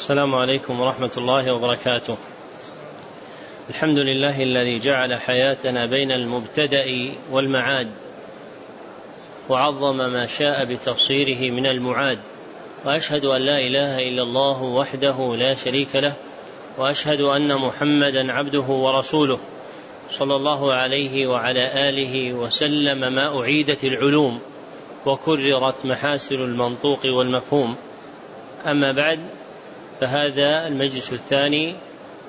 السلام عليكم ورحمة الله وبركاته. الحمد لله الذي جعل حياتنا بين المبتدأ والمعاد وعظم ما شاء بتفصيله من المعاد وأشهد أن لا إله إلا الله وحده لا شريك له وأشهد أن محمدا عبده ورسوله صلى الله عليه وعلى آله وسلم ما أعيدت العلوم وكررت محاسن المنطوق والمفهوم أما بعد فهذا المجلس الثاني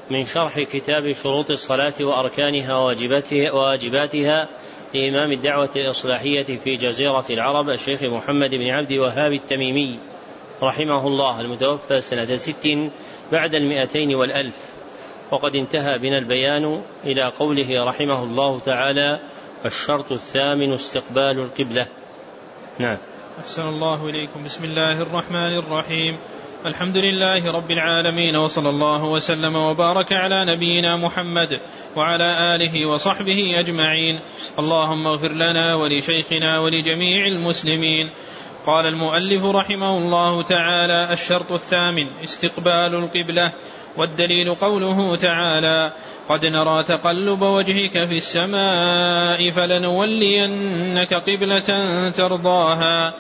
من شرح كتاب شروط الصلاة وأركانها وواجباتها, وواجباتها لإمام الدعوة الإصلاحية في جزيرة العرب الشيخ محمد بن عبد الوهاب التميمي رحمه الله المتوفى سنة ست بعد المئتين والألف. وقد انتهى بنا البيان إلى قوله رحمه الله تعالى الشرط الثامن استقبال القبلة نعم. أحسن الله إليكم. بسم الله الرحمن الرحيم. الحمد لله رب العالمين وصلى الله وسلم وبارك على نبينا محمد وعلى آله وصحبه أجمعين. اللهم اغفر لنا ولشيخنا ولجميع المسلمين. قال المؤلف رحمه الله تعالى الشرط الثامن استقبال القبلة والدليل قوله تعالى قد نرى تقلب وجهك في السماء فلنولينك قبلة ترضاها.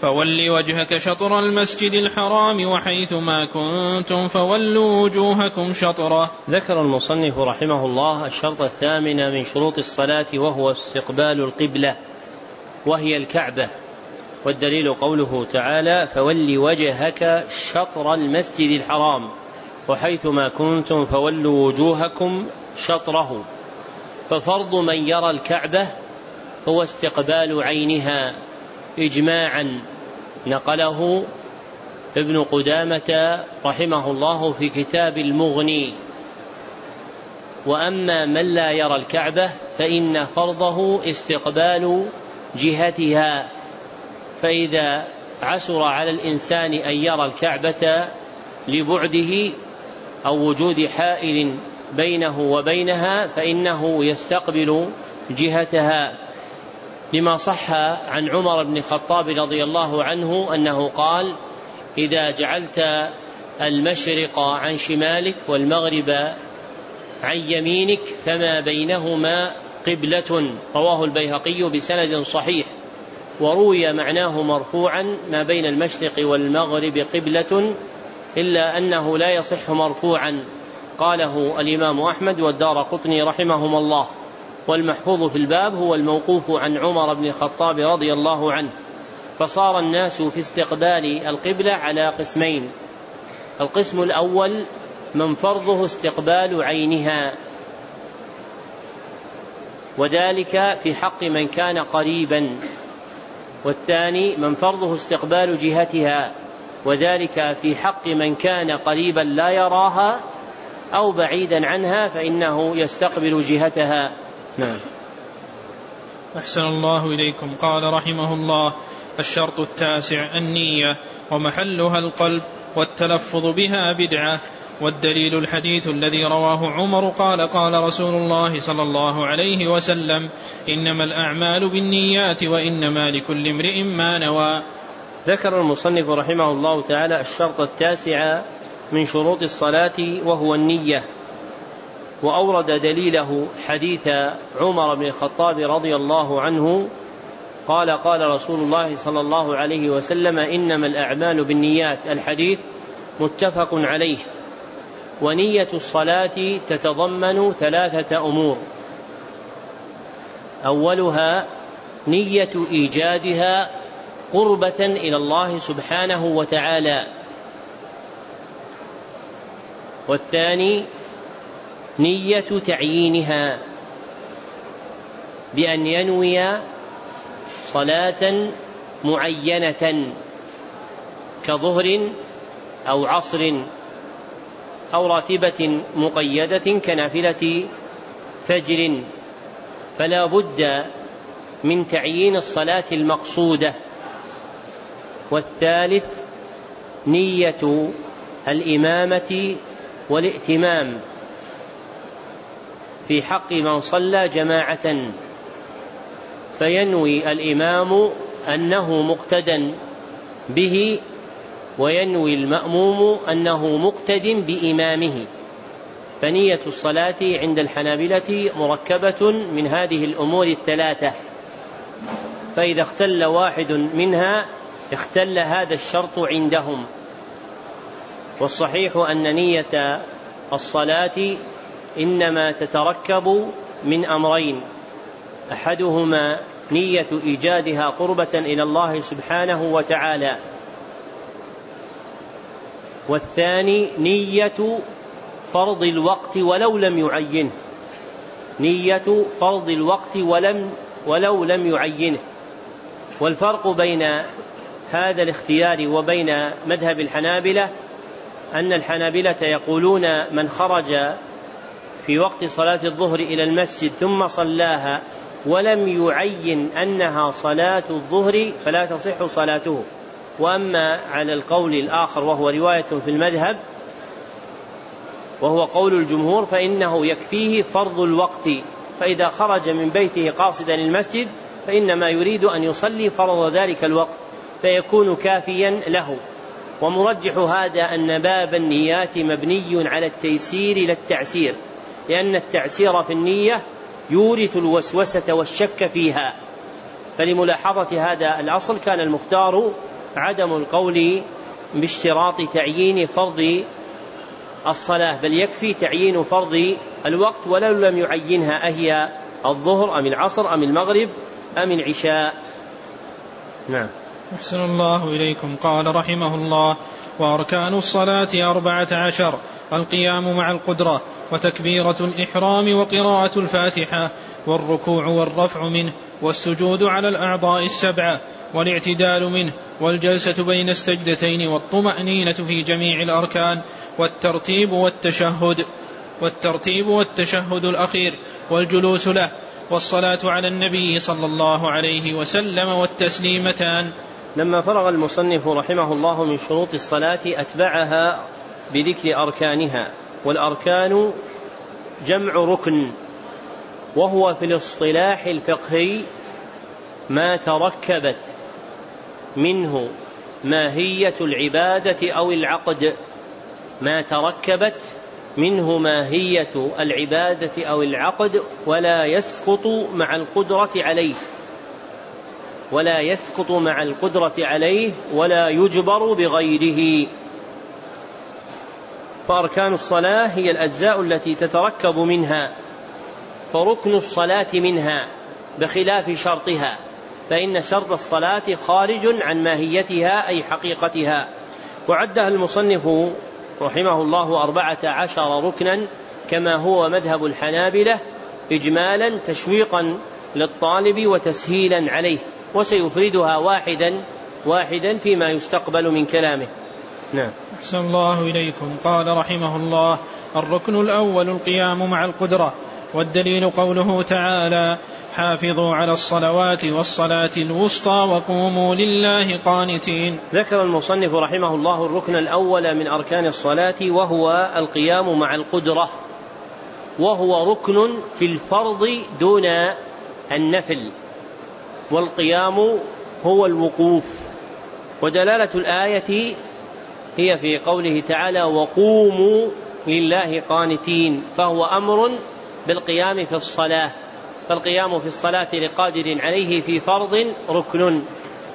فول وجهك شطر المسجد الحرام وحيث ما كنتم فولوا وجوهكم شطره. ذكر المصنف رحمه الله الشرط الثامن من شروط الصلاة وهو استقبال القبلة وهي الكعبة. والدليل قوله تعالى فول وجهك شطر المسجد الحرام وحيث ما كنتم فولوا وجوهكم شطره. ففرض من يرى الكعبة هو استقبال عينها. إجماعا نقله ابن قدامة رحمه الله في كتاب المغني. وأما من لا يرى الكعبة فإن فرضه استقبال جهتها. فإذا عسر على الإنسان أن يرى الكعبة لبعده أو وجود حائل بينه وبينها فإنه يستقبل جهتها. لما صح عن عمر بن الخطاب رضي الله عنه أنه قال إذا جعلت المشرق عن شمالك والمغرب عن يمينك فما بينهما قبلة رواه البيهقي بسند صحيح وروي معناه مرفوعا ما بين المشرق والمغرب قبلة إلا أنه لا يصح مرفوعا قاله الإمام أحمد والدار قطني رحمهما الله. والمحفوظ في الباب هو الموقوف عن عمر بن الخطاب رضي الله عنه فصار الناس في استقبال القبلة على قسمين. القسم الأول من فرضه استقبال عينها. وذلك في حق من كان قريبا. والثاني من فرضه استقبال جهتها. وذلك في حق من كان قريبا لا يراها أو بعيدا عنها فإنه يستقبل جهتها. نعم. أحسن الله إليكم. قال رحمه الله الشرط التاسع النية ومحلها القلب والتلفظ بها بدعة والدليل الحديث الذي رواه عمر قال قال رسول الله صلى الله عليه وسلم إنما الأعمال بالنيات وإنما لكل امرئ ما نوى. ذكر المصنف رحمه الله تعالى الشرط التاسع من شروط الصلاة وهو النية. وأورد دليله حديث عمر بن الخطاب رضي الله عنه قال قال رسول الله صلى الله عليه وسلم إنما الأعمال بالنيات. الحديث متفق عليه. ونية الصلاة تتضمن ثلاثة أمور. أولها نية إيجادها قربة إلى الله سبحانه وتعالى. والثاني نية تعيينها بأن ينوي صلاة معينة كظهر أو عصر أو راتبة مقيدة كنافلة فجر. فلا بد من تعيين الصلاة المقصودة. والثالث نية الإمامة والائتمام. في حق من صلى جماعة. فينوي الإمام أنه مقتدى به وينوي المأموم أنه مقتد بإمامه. فنية الصلاة عند الحنابلة مركبة من هذه الأمور الثلاثة. فإذا اختل واحد منها اختل هذا الشرط عندهم. والصحيح أن نية الصلاة إنما تتركب من أمرين. أحدهما نية إيجادها قربة إلى الله سبحانه وتعالى. والثاني نية فرض الوقت ولو لم يعينه. نية فرض الوقت ولم ولو لم يعينه. والفرق بين هذا الاختيار وبين مذهب الحنابلة أن الحنابلة يقولون من خرج في وقت صلاة الظهر إلى المسجد ثم صلاها ولم يعين أنها صلاة الظهر فلا تصح صلاته. وأما على القول الآخر وهو رواية في المذهب وهو قول الجمهور فإنه يكفيه فرض الوقت فإذا خرج من بيته قاصدا المسجد فإنما يريد أن يصلي فرض ذلك الوقت فيكون كافيا له. ومرجح هذا أن باب النيات مبني على التيسير لا التعسير لأن التعسير في النية يورث الوسوسة والشك فيها. فلملاحظة هذا الأصل كان المختار عدم القول باشتراط تعيين فرض الصلاة بل يكفي تعيين فرض الوقت ولو لم يعينها أهي الظهر أم العصر أم المغرب أم العشاء. نعم. أحسن الله إليكم. قال رحمه الله وأركان الصلاة أربعة عشر القيام مع القدرة وتكبيرة الإحرام وقراءة الفاتحة والركوع والرفع منه والسجود على الأعضاء السبعة والاعتدال منه والجلسة بين السجدتين والطمأنينة في جميع الأركان والترتيب والتشهد والترتيب والتشهد الأخير والجلوس له والصلاة على النبي صلى الله عليه وسلم والتسليمتان. لما فرغ المصنف رحمه الله من شروط الصلاة أتبعها بذكر أركانها والأركان جمع ركن وهو في الاصطلاح الفقهي ما تركبت منه ماهية العبادة أو العقد ما تركبت منه ماهية العبادة أو العقد ولا يسقط مع القدرة عليه. ولا يسقط مع القدرة عليه ولا يجبر بغيره. فأركان الصلاة هي الأجزاء التي تتركب منها فركن الصلاة منها بخلاف شرطها فإن شرط الصلاة خارج عن ماهيتها أي حقيقتها. وعدها المصنف رحمه الله أربعة عشر ركنا كما هو مذهب الحنابلة إجمالا تشويقا للطالب وتسهيلا عليه. وسيفردها واحدا واحدا فيما يستقبل من كلامه. نعم. أحسن الله إليكم. قال رحمه الله الركن الأول القيام مع القدرة والدليل قوله تعالى حافظوا على الصلوات والصلاة الوسطى وقوموا لله قانتين. ذكر المصنف رحمه الله الركن الأول من أركان الصلاة وهو القيام مع القدرة وهو ركن في الفرض دون النفل. والقيام هو الوقوف. ودلالة الآية هي في قوله تعالى وقوموا لله قانتين فهو أمر بالقيام في الصلاة. فالقيام في الصلاة لقادر عليه في فرض ركن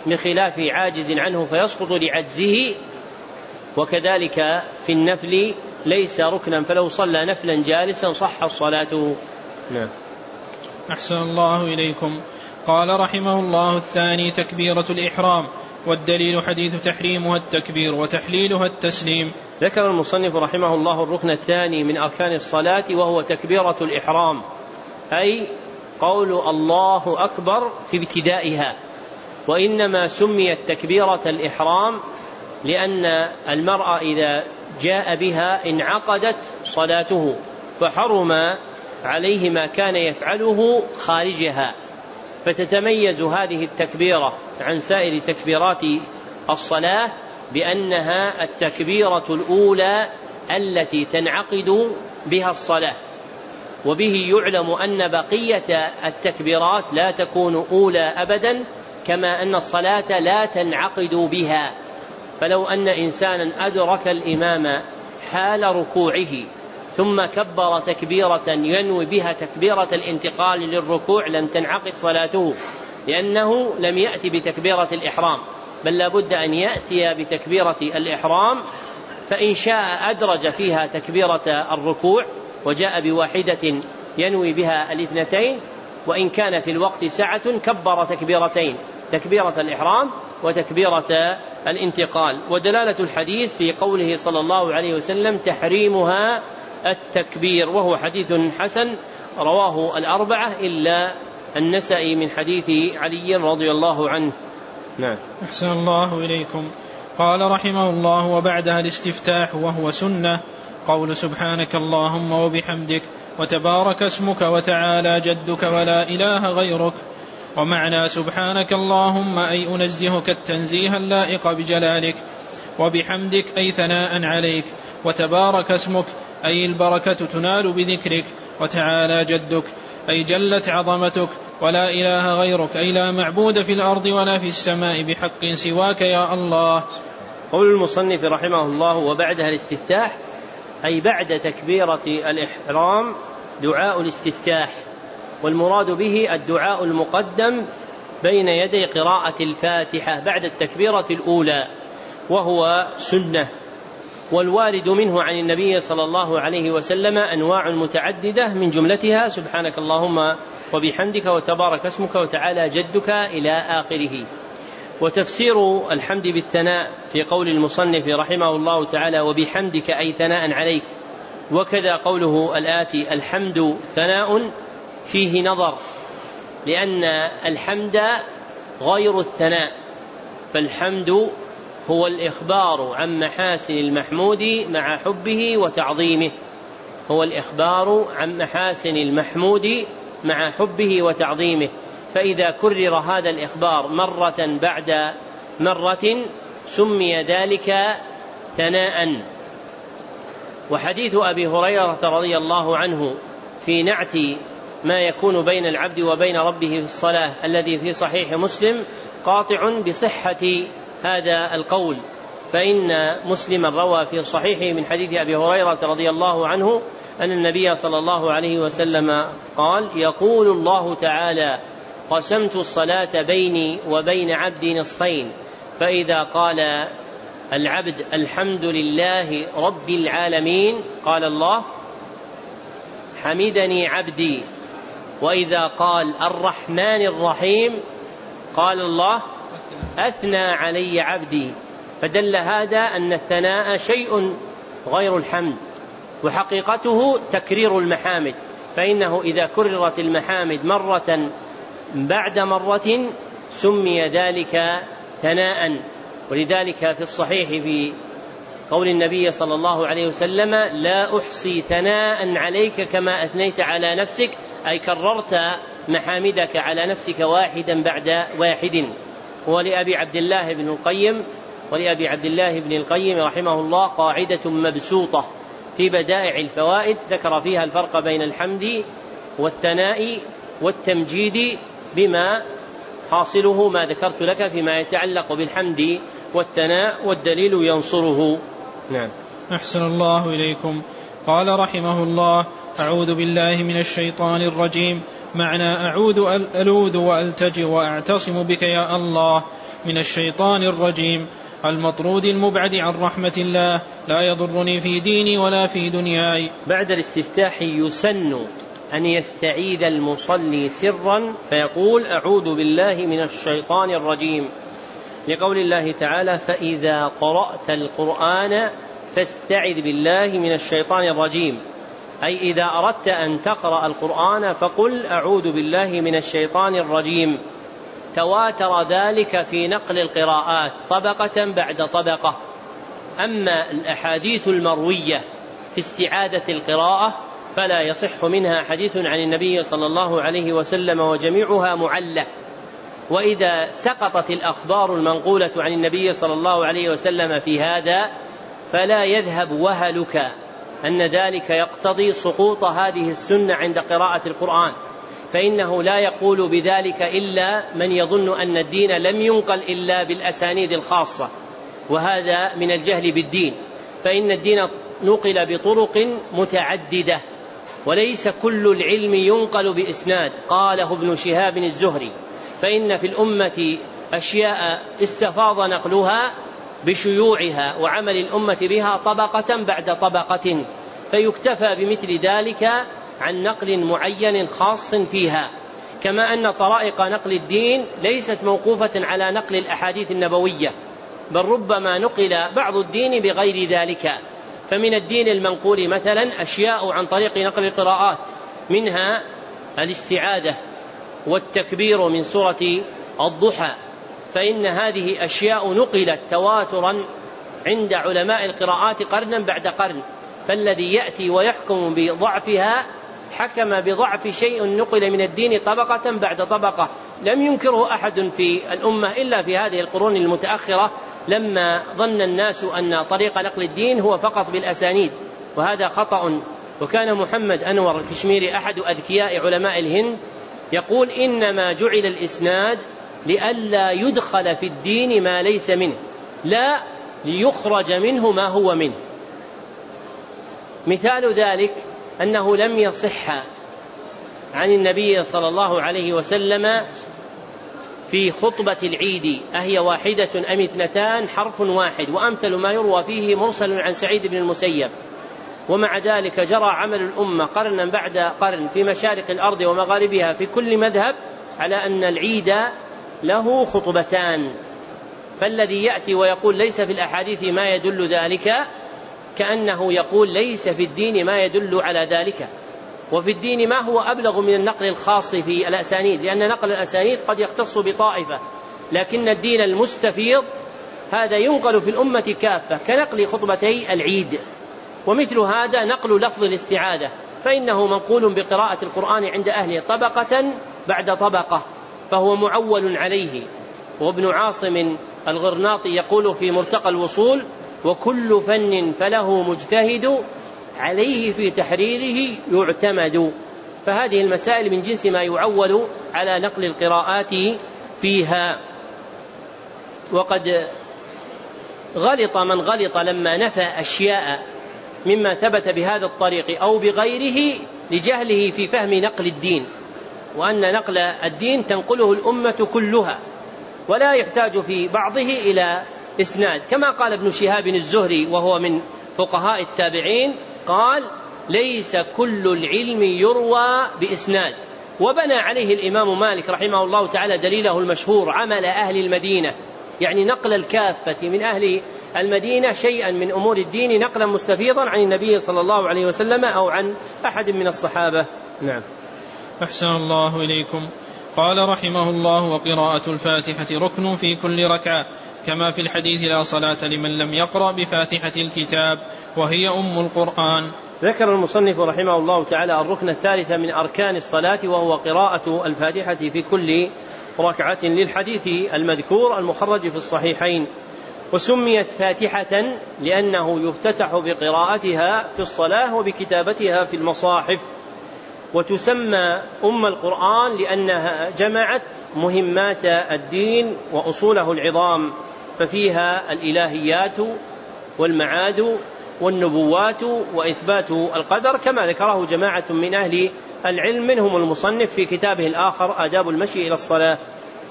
بخلاف عاجز عنه فيسقط لعجزه. وكذلك في النفل ليس ركنا فلو صلى نفلا جالسا صح صلاته. نعم. أحسن الله إليكم. قال رحمه الله الثاني تكبيرة الإحرام والدليل حديث تحريمها التكبير وتحليلها التسليم. ذكر المصنف رحمه الله الركن الثاني من أركان الصلاة وهو تكبيرة الإحرام. أي قول الله أكبر في ابتدائها. وإنما سميت تكبيرة الإحرام لأن المرأة إذا جاء بها انعقدت صلاته فحرم عليه ما كان يفعله خارجها. فتتميز هذه التكبيرة عن سائر تكبيرات الصلاة بأنها التكبيرة الأولى التي تنعقد بها الصلاة. وبه يعلم أن بقية التكبيرات لا تكون أولى أبدا كما أن الصلاة لا تنعقد بها. فلو أن إنسانا أدرك الإمام حال ركوعه ثم كبر تكبيرة ينوي بها تكبيرة الانتقال للركوع لم تنعقد صلاته لأنه لم يأتي بتكبيرة الإحرام. بل لابد أن يأتي بتكبيرة الإحرام فإن شاء أدرج فيها تكبيرة الركوع وجاء بواحدة ينوي بها الاثنتين وإن كان في الوقت سعة كبر تكبيرتين تكبيرة الإحرام وتكبيرة الانتقال. ودلالة الحديث في قوله صلى الله عليه وسلم تحريمها التكبير وهو حديث حسن رواه الأربعة إلا النسائي من حديث علي رضي الله عنه. نعم. أحسن الله إليكم. قال رحمه الله وبعدها الاستفتاح وهو سنة. قول سبحانك اللهم وبحمدك وتبارك اسمك وتعالى جدك ولا إله غيرك. ومعنى سبحانك اللهم أي أنزهك التنزيه اللائق بجلالك. وبحمدك أي ثناء عليك. وتبارك اسمك أي البركة تنال بذكرك وتعالى جدك أي جلت عظمتك ولا إله غيرك أي لا معبود في الأرض ولا في السماء بحق سواك يا الله. قول المصنف رحمه الله وبعدها الاستفتاح أي بعد تكبيرة الإحرام دعاء الاستفتاح والمراد به الدعاء المقدم بين يدي قراءة الفاتحة بعد التكبيرة الأولى وهو سنة. والوارد منه عن النبي صلى الله عليه وسلم أنواع متعددة من جملتها سبحانك اللهم وبحمدك وتبارك اسمك وتعالى جدك إلى آخره. وتفسير الحمد بالثناء في قول المصنف رحمه الله تعالى وبحمدك أي ثناء عليك وكذا قوله الآتي الحمد ثناء فيه نظر لأن الحمد غير الثناء فالحمد هو الإخبار عن محاسن المحمود مع حبه وتعظيمه. هو الإخبار عن محاسن المحمود مع حبه وتعظيمه. فإذا كرر هذا الإخبار مرة بعد مرة سمي ذلك ثناء. وحديث أبي هريرة رضي الله عنه في نعت ما يكون بين العبد وبين ربه في الصلاة الذي في صحيح مسلم قاطع بصحة هذا القول فإن مسلما روى في صحيحه من حديث أبي هريرة رضي الله عنه أن النبي صلى الله عليه وسلم قال يقول الله تعالى قسمت الصلاة بيني وبين عبدي نصفين فإذا قال العبد الحمد لله رب العالمين قال الله حمدني عبدي وإذا قال الرحمن الرحيم قال الله أثنى علي عبدي فدل هذا أن الثناء شيء غير الحمد وحقيقته تكرير المحامد فإنه إذا كررت المحامد مرة بعد مرة سمي ذلك ثناء ولذلك في الصحيح في قول النبي صلى الله عليه وسلم لا أحصي ثناء عليك كما أثنيت على نفسك أي كررت محامدك على نفسك واحدا بعد واحد. ولأبي عبد الله بن القيم ولأبي عبد الله بن القيم رحمه الله قاعدة مبسوطة في بدائع الفوائد ذكر فيها الفرق بين الحمد والثناء والتمجيد بما حاصله ما ذكرت لك فيما يتعلق بالحمد والثناء والدليل ينصره. نعم. أحسن الله إليكم. قال رحمه الله أعوذ بالله من الشيطان الرجيم. معنى أعوذ ألوذ وألتجئ وأعتصم بك يا الله من الشيطان الرجيم. المطرود المبعد عن رحمة الله. لا يضرني في ديني ولا في دنياي. بعد الاستفتاح يسن أن يستعيذ المصلي سرا فيقول أعوذ بالله من الشيطان الرجيم. لقول الله تعالى فإذا قرأت القرآن فاستعذ بالله من الشيطان الرجيم. أي إذا أردت أن تقرأ القرآن فقل أعوذ بالله من الشيطان الرجيم. تواتر ذلك في نقل القراءات طبقة بعد طبقة. أما الأحاديث المروية في استعادة القراءة فلا يصح منها حديث عن النبي صلى الله عليه وسلم وجميعها معلة. وإذا سقطت الأخبار المنقولة عن النبي صلى الله عليه وسلم في هذا فلا يذهب وهلك. أن ذلك يقتضي سقوط هذه السنة عند قراءة القرآن. فإنه لا يقول بذلك إلا من يظن أن الدين لم ينقل إلا بالأسانيد الخاصة وهذا من الجهل بالدين. فإن الدين نقل بطرق متعددة وليس كل العلم ينقل بإسناد قاله ابن شهاب الزهري. فإن في الأمة أشياء استفاض نقلها بشيوعها وعمل الأمة بها طبقة بعد طبقة فيكتفى بمثل ذلك عن نقل معين خاص فيها. كما أن طرائق نقل الدين ليست موقوفة على نقل الأحاديث النبوية بل ربما نقل بعض الدين بغير ذلك. فمن الدين المنقول مثلا أشياء عن طريق نقل القراءات منها الاستعاذة والتكبير من سورة الضحى. فإن هذه أشياء نقلت تواترا عند علماء القراءات قرنا بعد قرن فالذي يأتي ويحكم بضعفها حكم بضعف شيء نقل من الدين طبقة بعد طبقة. لم ينكره أحد في الأمة إلا في هذه القرون المتأخرة لما ظن الناس أن طريق نقل الدين هو فقط بالأسانيد. وهذا خطأ. وكان محمد أنور الكشميري أحد أذكياء علماء الهند يقول إنما جعل الإسناد لئلا يدخل في الدين ما ليس منه لا ليخرج منه ما هو منه. مثال ذلك أنه لم يصح عن النبي صلى الله عليه وسلم في خطبة العيد أهي واحدة أم اثنتان؟ حرف واحد وأمثل ما يروى فيه مرسل عن سعيد بن المسيب. ومع ذلك جرى عمل الأمة قرنا بعد قرن في مشارق الأرض ومغاربها في كل مذهب على أن العيد له خطبتان. فالذي يأتي ويقول ليس في الأحاديث ما يدل ذلك كأنه يقول ليس في الدين ما يدل على ذلك. وفي الدين ما هو أبلغ من النقل الخاص في الأسانيد؟ لأن نقل الأسانيد قد يختص بطائفة لكن الدين المستفيض هذا ينقل في الأمة كافة كنقل خطبتي العيد. ومثل هذا نقل لفظ الاستعاذة فإنه منقول بقراءة القرآن عند أهله طبقة بعد طبقة. فهو معول عليه. وابن عاصم الغرناطي يقول في مرتقى الوصول وكل فن فله مجتهد عليه في تحريره يعتمد. فهذه المسائل من جنس ما يعول على نقل القراءات فيها. وقد غلط من غلط لما نفى أشياء مما ثبت بهذا الطريق أو بغيره لجهله في فهم نقل الدين. وأن نقل الدين تنقله الأمة كلها ولا يحتاج في بعضه إلى إسناد. كما قال ابن شهاب الزهري وهو من فقهاء التابعين قال ليس كل العلم يروى بإسناد. وبنى عليه الإمام مالك رحمه الله تعالى دليله المشهور عمل أهل المدينة. يعني نقل الكافة من أهل المدينة شيئا من أمور الدين نقلا مستفيضا عن النبي صلى الله عليه وسلم أو عن أحد من الصحابة. نعم. أحسن الله إليكم. قال رحمه الله وقراءة الفاتحة ركن في كل ركعة كما في الحديث لا صلاة لمن لم يقرأ بفاتحة الكتاب وهي أم القرآن. ذكر المصنف رحمه الله تعالى الركن الثالث من أركان الصلاة وهو قراءة الفاتحة في كل ركعة للحديث المذكور المخرج في الصحيحين. وسميت فاتحة لأنه يفتتح بقراءتها في الصلاة وبكتابتها في المصاحف. وتسمى أم القرآن لأنها جمعت مهمات الدين وأصوله العظام ففيها الإلهيات والمعاد والنبوات وإثبات القدر كما ذكره جماعة من أهل العلم منهم المصنف في كتابه الآخر آداب المشي إلى الصلاة.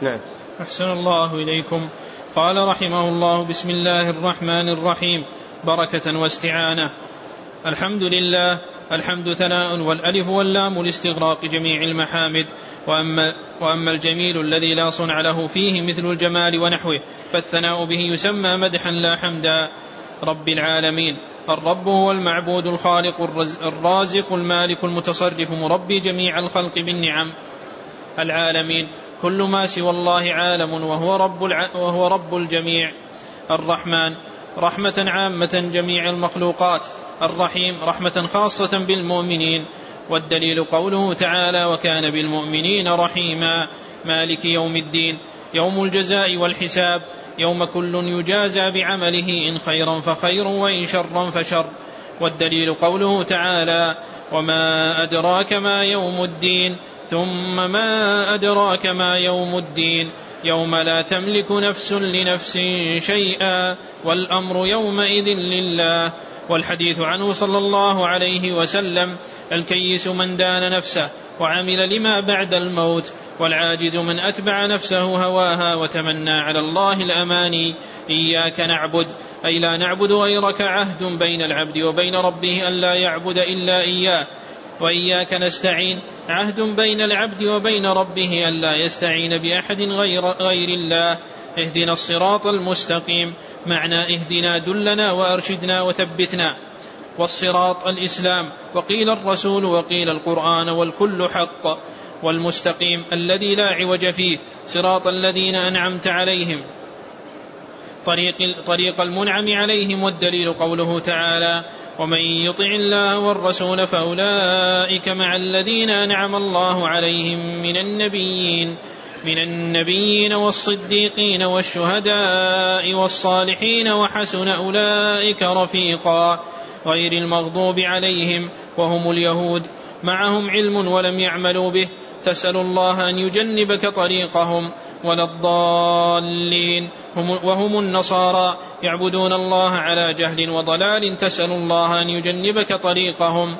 نعم. أحسن الله إليكم. قال رحمه الله بسم الله الرحمن الرحيم. بركة واستعانة. الحمد لله الحمد ثناء والألف واللام لاستغراق جميع المحامد. وأما, وأما الجميل الذي لا صنع له فيه مثل الجمال ونحوه فالثناء به يسمى مدحا لا حمدا رب العالمين. الرب هو المعبود الخالق الرازق المالك المتصرف مربي جميع الخلق بالنعم. العالمين. كل ما سوى الله عالم وهو رب, الع... وهو رب الجميع. الرحمن. رحمة عامة جميع المخلوقات. الرحيم رحمة خاصة بالمؤمنين والدليل قوله تعالى وكان بالمؤمنين رحيما مالك يوم الدين يوم الجزاء والحساب يوم كل يجازى بعمله إن خيرا فخير وإن شرا فشر. والدليل قوله تعالى وما أدراك ما يوم الدين ثم ما أدراك ما يوم الدين يوم لا تملك نفس لنفس شيئا والأمر يومئذ لله. والحديث عنه صلى الله عليه وسلم الكيس من دان نفسه وعمل لما بعد الموت والعاجز من أتبع نفسه هواها وتمنى على الله الاماني إياك نعبد أي لا نعبد غيرك عهد بين العبد وبين ربه أن لا يعبد إلا إياه وإياك نستعين عهد بين العبد وبين ربه أن لا يستعين بأحد غير غير الله اهدنا الصراط المستقيم. معنى اهدنا دلنا وارشدنا وثبتنا. والصراط الإسلام. وقيل الرسول وقيل القرآن والكل حق. والمستقيم الذي لا عوج فيه. صراط الذين أنعمت عليهم. طريق, طريق المنعم عليهم. والدليل قوله تعالى ومن يطع الله والرسول فأولئك مع الذين أنعم الله عليهم من النبيين. من النبيين والصديقين والشهداء والصالحين وحسن أولئك رفيقا غير المغضوب عليهم وهم اليهود. معهم علم ولم يعملوا به. تسأل الله أن يجنبك طريقهم. ولا الضالين. هم وهم النصارى. يعبدون الله على جهل وضلال. تسأل الله أن يجنبك طريقهم.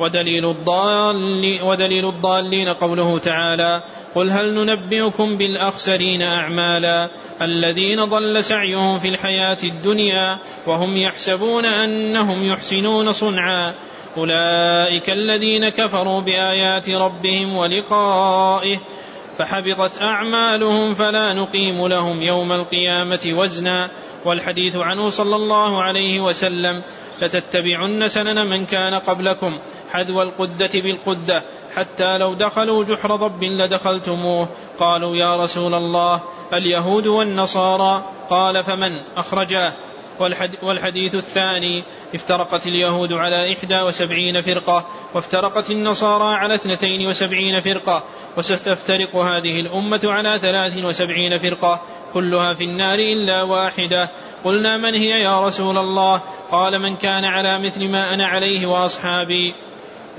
ودليل الضال ودليل الضالين قوله تعالى قل هل ننبئكم بالأخسرين أعمالا الذين ضل سعيهم في الحياة الدنيا وهم يحسبون أنهم يحسنون صنعا أولئك الذين كفروا بآيات ربهم ولقائه فحبطت أعمالهم فلا نقيم لهم يوم القيامة وزنا والحديث عنه صلى الله عليه وسلم لتتبعن سنن من كان قبلكم حذو القدة بالقدة حتى لو دخلوا جحر ضب لدخلتموه. قالوا يا رسول الله اليهود والنصارى؟ قال فمن؟ أخرجاه. والحديث الثاني افترقت اليهود على إحدى وسبعين فرقة وافترقت النصارى على اثنتين وسبعين فرقة وستفترق هذه الأمة على ثلاث وسبعين فرقة كلها في النار إلا واحدة. قلنا من هي يا رسول الله؟ قال من كان على مثل ما أنا عليه وأصحابي.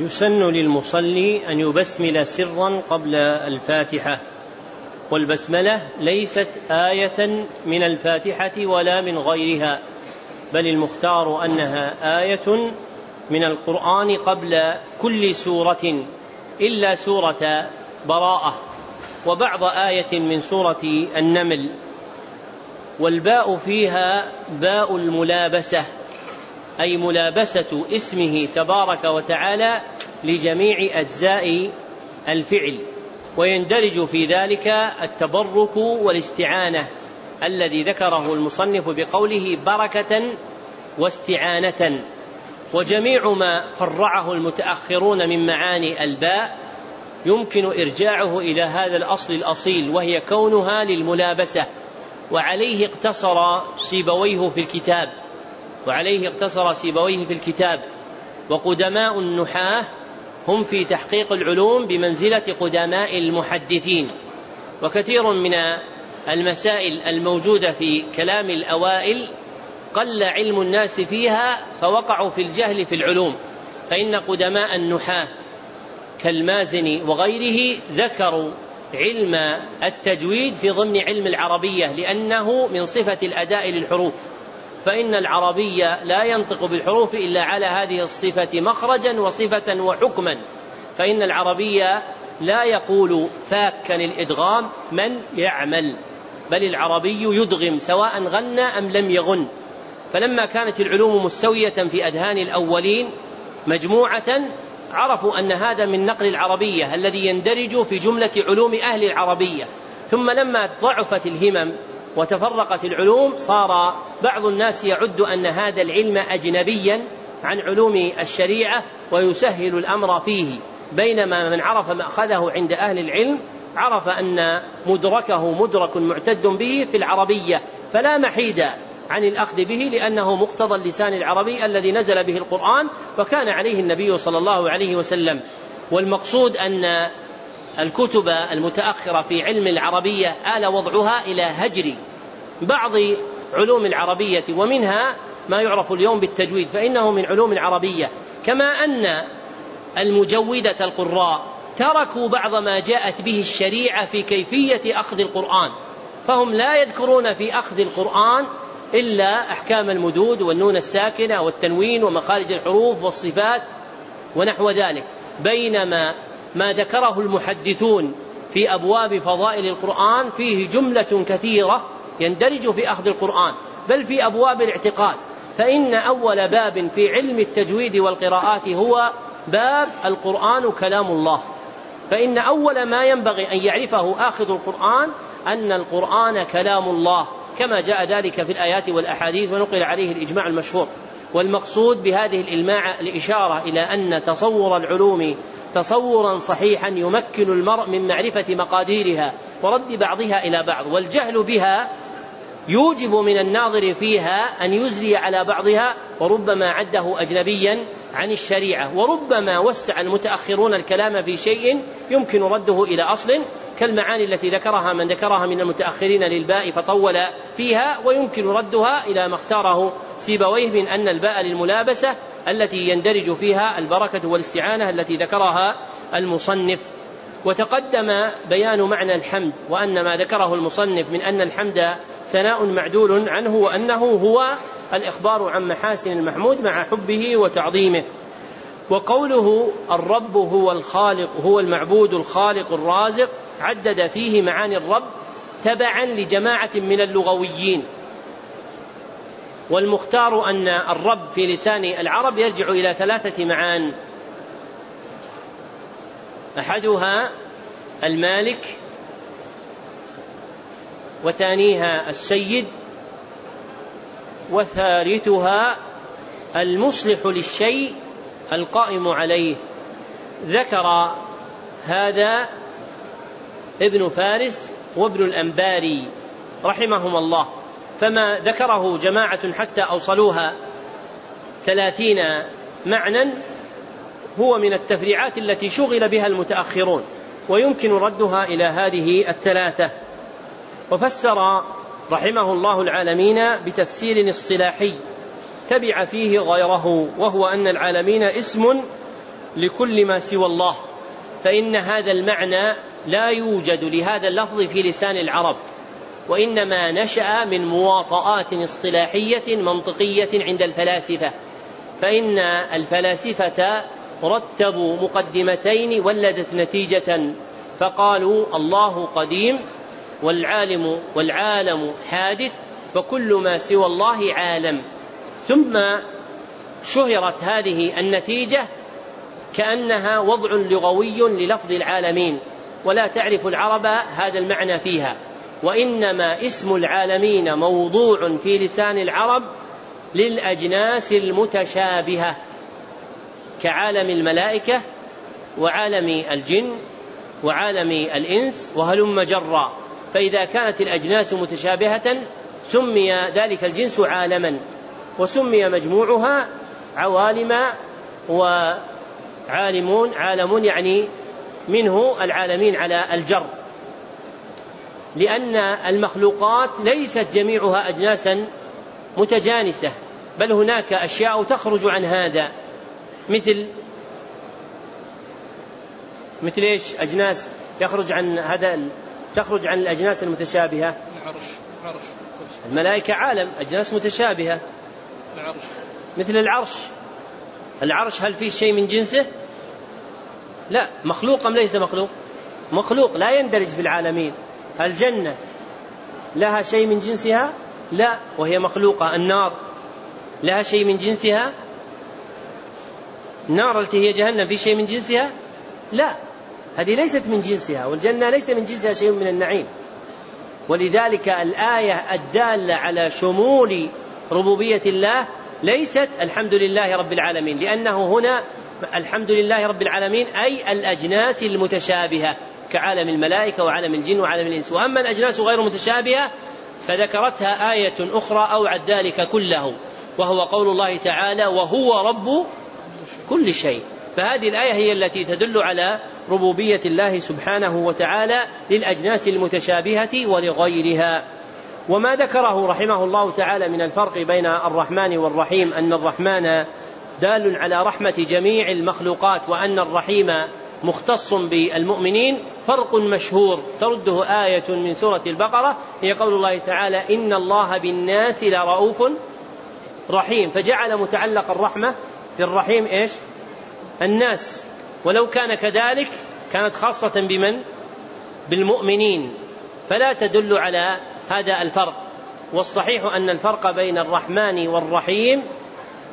يسن للمصلي أن يبسمل سرا قبل الفاتحة والبسملة ليست آية من الفاتحة ولا من غيرها بل المختار أنها آية من القرآن قبل كل سورة إلا سورة براءة وبعض آية من سورة النمل والباء فيها باء الملابسة. أي ملابسة اسمه تبارك وتعالى لجميع أجزاء الفعل. ويندرج في ذلك التبرك والاستعانة الذي ذكره المصنف بقوله بركة واستعانة. وجميع ما فرعه المتأخرون من معاني الباء يمكن إرجاعه إلى هذا الأصل الأصيل وهي كونها للملابسة وعليه اقتصر سيبويه في الكتاب. وعليه اقتصر سيبويه في الكتاب. وقدماء النحاة هم في تحقيق العلوم بمنزلة قدماء المحدثين. وكثير من المسائل الموجودة في كلام الأوائل قل علم الناس فيها فوقعوا في الجهل في العلوم. فإن قدماء النحاة كالمازني وغيره ذكروا علم التجويد في ضمن علم العربية لأنه من صفة الأداء للحروف. فإن العربي لا ينطق بالحروف إلا على هذه الصفة مخرجا وصفة وحكما. فإن العربي لا يقول فاكا الإدغام من يعمل بل العربي يدغم سواء غنى أم لم يغن. فلما كانت العلوم مستوية في أذهان الأولين مجموعة عرفوا أن هذا من نقل العربية الذي يندرج في جملة علوم أهل العربية. ثم لما ضعفت الهمم وتفرقت العلوم صار بعض الناس يعد أن هذا العلم أجنبيا عن علوم الشريعة ويسهل الأمر فيه. بينما من عرف مأخذه عند أهل العلم عرف أن مدركه مدرك معتد به في العربية. فلا محيد عن الأخذ به لأنه مقتضى اللسان العربي الذي نزل به القرآن وكان عليه النبي صلى الله عليه وسلم. والمقصود أن الكتب المتأخرة في علم العربية آل وضعها إلى هجر بعض علوم العربية ومنها ما يعرف اليوم بالتجويد فإنه من علوم العربية. كما أن المجودة القراء تركوا بعض ما جاءت به الشريعة في كيفية أخذ القرآن فهم لا يذكرون في أخذ القرآن إلا أحكام المدود والنون الساكنة والتنوين ومخارج الحروف والصفات ونحو ذلك. بينما ما ذكره المحدثون في أبواب فضائل القرآن فيه جملة كثيرة يندرج في أخذ القرآن بل في أبواب الاعتقاد. فإن أول باب في علم التجويد والقراءات هو باب القرآن كلام الله. فإن أول ما ينبغي أن يعرفه آخذ القرآن أن القرآن كلام الله كما جاء ذلك في الآيات والأحاديث ونقل عليه الإجماع المشهور. والمقصود بهذه الإلماع الإشارة إلى أن تصور العلوم تصورا صحيحا يمكن المرء من معرفة مقاديرها ورد بعضها إلى بعض والجهل بها يوجب من الناظر فيها أن يزري على بعضها وربما عده أجنبيا عن الشريعة وربما وسع المتأخرون الكلام في شيء يمكن رده إلى أصل كالمعاني التي ذكرها من ذكرها من المتأخرين للباء فطول فيها ويمكن ردها إلى ما اختاره سيبويه من أن الباء للملابسة التي يندرج فيها البركة والاستعانة التي ذكرها المصنف. وتقدم بيان معنى الحمد وأن ما ذكره المصنف من أن الحمد ثناء معدول عنه وأنه هو الإخبار عن محاسن المحمود مع حبه وتعظيمه. وقوله الرب هو الخالق هو المعبود الخالق الرازق عدد فيه معاني الرب تبعا لجماعة من اللغويين. والمختار أن الرب في لسان العرب يرجع إلى ثلاثة معان. أحدها المالك وثانيها السيد وثالثها المصلح للشيء القائم عليه. ذكر هذا ابن فارس وابن الأنباري رحمهما الله فما ذكره جماعة حتى أوصلوها ثلاثين معنى هو من التفريعات التي شغل بها المتأخرون ويمكن ردها إلى هذه الثلاثة. وفسر رحمه الله العالمين بتفسير اصطلاحي تبع فيه غيره وهو أن العالمين اسم لكل ما سوى الله فإن هذا المعنى لا يوجد لهذا اللفظ في لسان العرب وإنما نشأ من مواطآت اصطلاحية منطقية عند الفلاسفة فإن الفلاسفة رتبوا مقدمتين ولدت نتيجة فقالوا الله قديم والعالم والعالم حادث فكل ما سوى الله عالم. ثم شهرت هذه النتيجة كأنها وضع لغوي للفظ العالمين. ولا تعرف العرب هذا المعنى فيها. وإنما اسم العالمين موضوع في لسان العرب للأجناس المتشابهة كعالم الملائكة وعالم الجن وعالم الإنس وهلم جرا. فإذا كانت الأجناس متشابهة سمي ذلك الجنس عالما وسمي مجموعها عوالم وعالمون عالمون يعني منه العالمين على الجر. لأن المخلوقات ليست جميعها أجناسا متجانسة بل هناك أشياء تخرج عن هذا مثل مثل إيش؟ أجناس يخرج عن هذا تخرج عن الأجناس المتشابهة. العرش العرش. الملائكة عالم أجناس متشابهة. العرش. مثل العرش. العرش هل فيه شيء من جنسه؟ لا مخلوق أم ليس مخلوق؟ مخلوق لا يندرج في العالمين الجنة لها شيء من جنسها؟ لا وهي مخلوقة النار لها شيء من جنسها؟ النار التي هي جهنم في شيء من جنسها؟ لا هذه ليست من جنسها والجنة ليس من جنسها شيء من النعيم ولذلك الآية الدالة على شمول ربوبية الله ليست الحمد لله رب العالمين لأنه هنا الحمد لله رب العالمين أي الأجناس المتشابهة كعالم الملائكة وعالم الجن وعالم الإنس. وأما الأجناس غير المتشابهة فذكرتها آية أخرى أوعد ذلك كله وهو قول الله تعالى وهو رب كل شيء فهذه الآية هي التي تدل على ربوبية الله سبحانه وتعالى للأجناس المتشابهة ولغيرها. وما ذكره رحمه الله تعالى من الفرق بين الرحمن والرحيم أن الرحمن دال على رحمة جميع المخلوقات وأن الرحيم مختص بالمؤمنين فرق مشهور. ترده آية من سورة البقرة هي قول الله تعالى إن الله بالناس لرؤوف رحيم. فجعل متعلق الرحمة في الرحيم إيش؟ الناس. ولو كان كذلك كانت خاصة بمن؟ بالمؤمنين. فلا تدل على هذا الفرق. والصحيح أن الفرق بين الرحمن والرحيم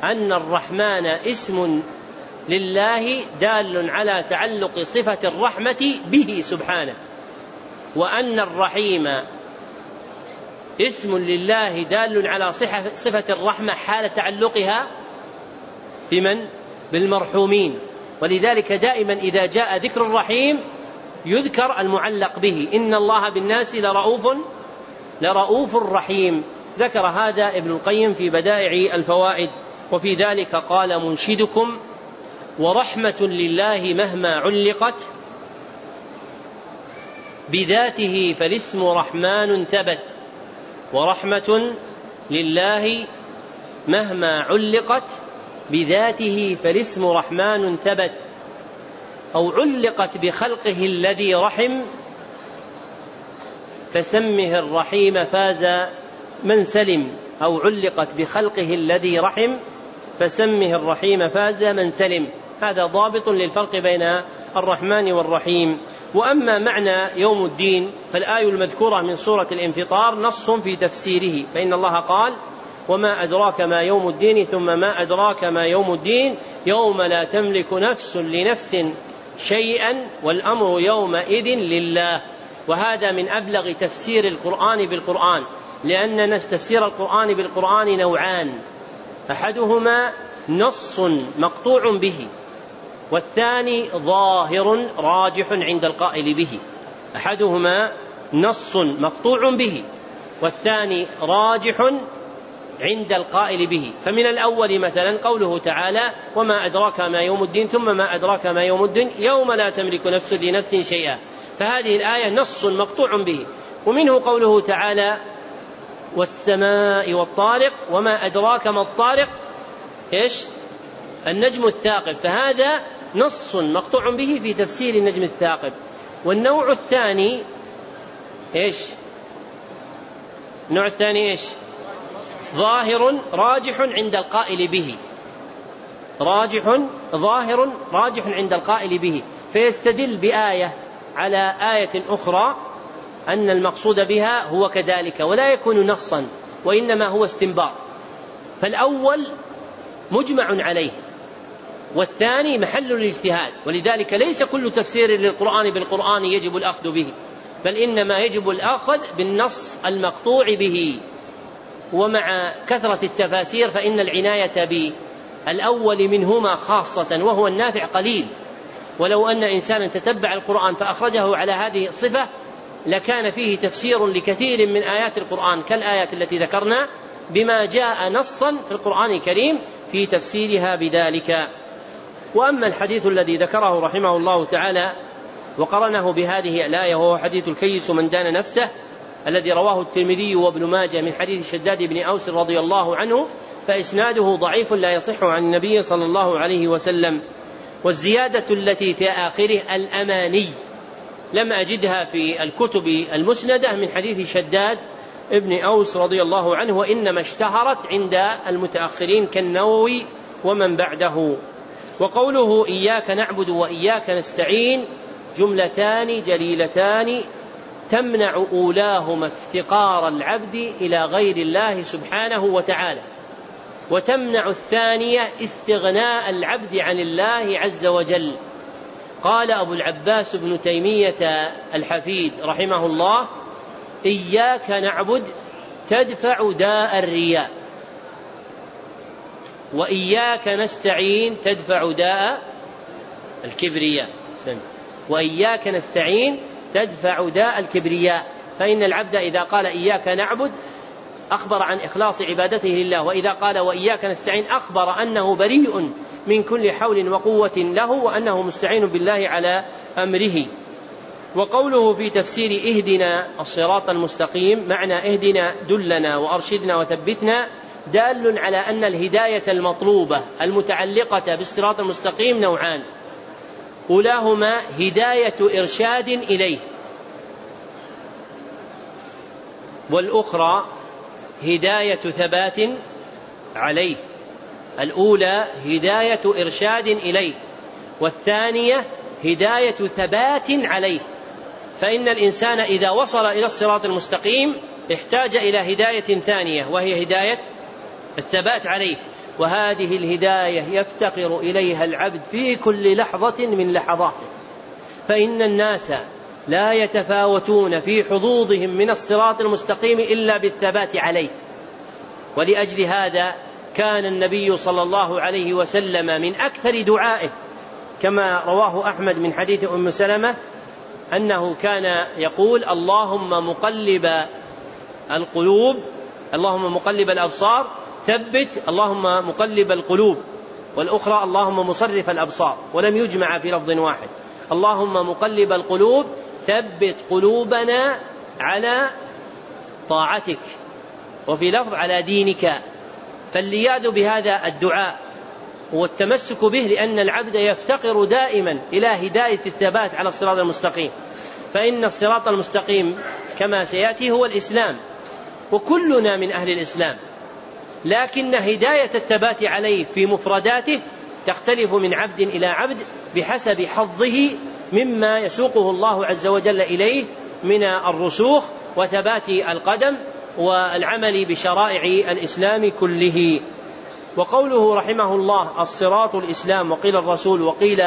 أن الرحمن اسم لله دال على تعلق صفة الرحمة به سبحانه وأن الرحيم اسم لله دال على صفة الرحمة حال تعلقها بمن؟ بالمرحومين. ولذلك دائما إذا جاء ذكر الرحيم يذكر المعلق به. إن الله بالناس لرؤوف لرؤوف رحيم. ذكر هذا ابن القيم في بدائع الفوائد. وفي ذلك قال منشدكم ورحمة لله مهما علقت بذاته فالاسم رحمن ثبت ورحمة لله مهما علقت بذاته فالاسم رحمن ثبت أو علقت بخلقه الذي رحم فسمه الرحيم فاز من سلم أو علقت بخلقه الذي رحم فسمه الرحيم فاز من سلم. هذا ضابط للفرق بين الرحمن والرحيم. وأما معنى يوم الدين فالآية المذكورة من سورة الانفطار نص في تفسيره. فإن الله قال وما أدراك ما يوم الدين ثم ما أدراك ما يوم الدين يوم لا تملك نفس لنفس شيئا والأمر يومئذ لله. وهذا من أبلغ تفسير القرآن بالقرآن لأن تفسير القرآن بالقرآن نوعان. أحدهما نص مقطوع به والثاني ظاهر راجح عند القائل به. أحدهما نص مقطوع به والثاني راجح عند القائل به. فمن الأول مثلا قوله تعالى وما أدراك ما يوم الدين ثم ما أدراك ما يوم الدين يوم لا تملك نفس لنفس شيئا فهذه الآية نص مقطوع به ومنه قوله تعالى والسماء والطارق وما أدراك ما الطارق. إيش؟ النجم الثاقب. فهذا نص مقطوع به في تفسير النجم الثاقب. والنوع الثاني إيش؟ النوع الثاني إيش؟ ظاهر راجح عند القائل به. راجح ظاهر راجح عند القائل به. فيستدل بآية على آية أخرى أن المقصود بها هو كذلك ولا يكون نصا وإنما هو استنباط. فالأول مجمع عليه والثاني محل الاجتهاد ولذلك ليس كل تفسير للقرآن بالقرآن يجب الأخذ به بل إنما يجب الأخذ بالنص المقطوع به. ومع كثرة التفاسير فإن العناية بالأول منهما خاصة وهو النافع قليل. ولو أن إنسانا تتبع القرآن فأخرجه على هذه الصفة لكان فيه تفسير لكثير من آيات القرآن كالآيات التي ذكرنا بما جاء نصا في القرآن الكريم في تفسيرها بذلك. وأما الحديث الذي ذكره رحمه الله تعالى وقرنه بهذه الآية وهو حديث الكيس من دان نفسه الذي رواه الترمذي وابن ماجه من حديث شداد بن أوس رضي الله عنه فإسناده ضعيف لا يصح عن النبي صلى الله عليه وسلم. والزيادة التي في آخره الأماني. لم أجدها في الكتب المسندة من حديث شداد ابن أوس رضي الله عنه وإنما اشتهرت عند المتأخرين كالنووي ومن بعده. وقوله إياك نعبد وإياك نستعين جملتان جليلتان تمنع أولاهما افتقار العبد إلى غير الله سبحانه وتعالى. وتمنع الثانية استغناء العبد عن الله عز وجل. قال أبو العباس بن تيمية الحفيد رحمه الله إياك نعبد تدفع داء الرياء وإياك نستعين تدفع داء الكبرياء وإياك نستعين تدفع داء الكبرياء فإن العبد إذا قال إياك نعبد أخبر عن إخلاص عبادته لله وإذا قال وإياك نستعين أخبر أنه بريء من كل حول وقوة له وأنه مستعين بالله على أمره. وقوله في تفسير اهدنا الصراط المستقيم معنى اهدنا دلنا وأرشدنا وثبتنا دال على أن الهداية المطلوبة المتعلقة بالصراط المستقيم نوعان. أولاهما هداية إرشاد إليه. والأخرى هداية ثبات عليه. الأولى هداية إرشاد إليه والثانية هداية ثبات عليه. فإن الإنسان إذا وصل إلى الصراط المستقيم احتاج إلى هداية ثانية وهي هداية الثبات عليه. وهذه الهداية يفتقر إليها العبد في كل لحظة من لحظاته. فإن الناس لا يتفاوتون في حظوظهم من الصراط المستقيم إلا بالثبات عليه. ولأجل هذا كان النبي صلى الله عليه وسلم من أكثر دعائه كما رواه أحمد من حديث أم سلمة أنه كان يقول اللهم مقلب القلوب اللهم مقلب الأبصار ثبت اللهم مقلب القلوب والأخرى اللهم مصرف الأبصار. ولم يجمع في لفظ واحد. اللهم مقلب القلوب ثبت قلوبنا على طاعتك وفي لفظ على دينك. فاللياد بهذا الدعاء والتمسك به لأن العبد يفتقر دائما إلى هداية الثبات على الصراط المستقيم. فإن الصراط المستقيم كما سيأتي هو الإسلام وكلنا من أهل الإسلام. لكن هداية الثبات عليه في مفرداته تختلف من عبد إلى عبد بحسب حظه مما يسوقه الله عز وجل إليه من الرسوخ وثبات القدم والعمل بشرائع الإسلام كله. وقوله رحمه الله الصراط الإسلام وقيل الرسول وقيل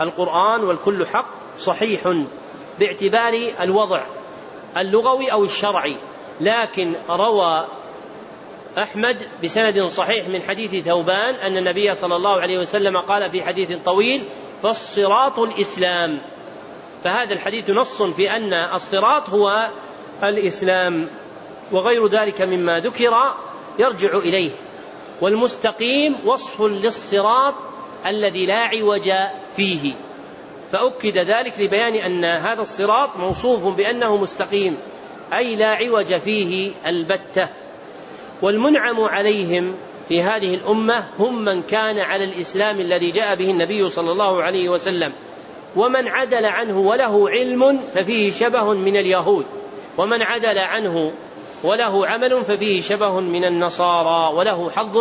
القرآن والكل حق صحيح باعتبار الوضع اللغوي أو الشرعي. لكن روى أحمد بسند صحيح من حديث ثوبان أن النبي صلى الله عليه وسلم قال في حديث طويل فالصراط الإسلام. فهذا الحديث نص في أن الصراط هو الإسلام وغير ذلك مما ذكر يرجع إليه. والمستقيم وصف للصراط الذي لا عوج فيه. فأكد ذلك لبيان أن هذا الصراط موصوف بأنه مستقيم أي لا عوج فيه البتة. والمنعم عليهم في هذه الأمة هم من كان على الإسلام الذي جاء به النبي صلى الله عليه وسلم. ومن عدل عنه وله علم ففيه شبه من اليهود. ومن عدل عنه وله عمل ففيه شبه من النصارى وله حظ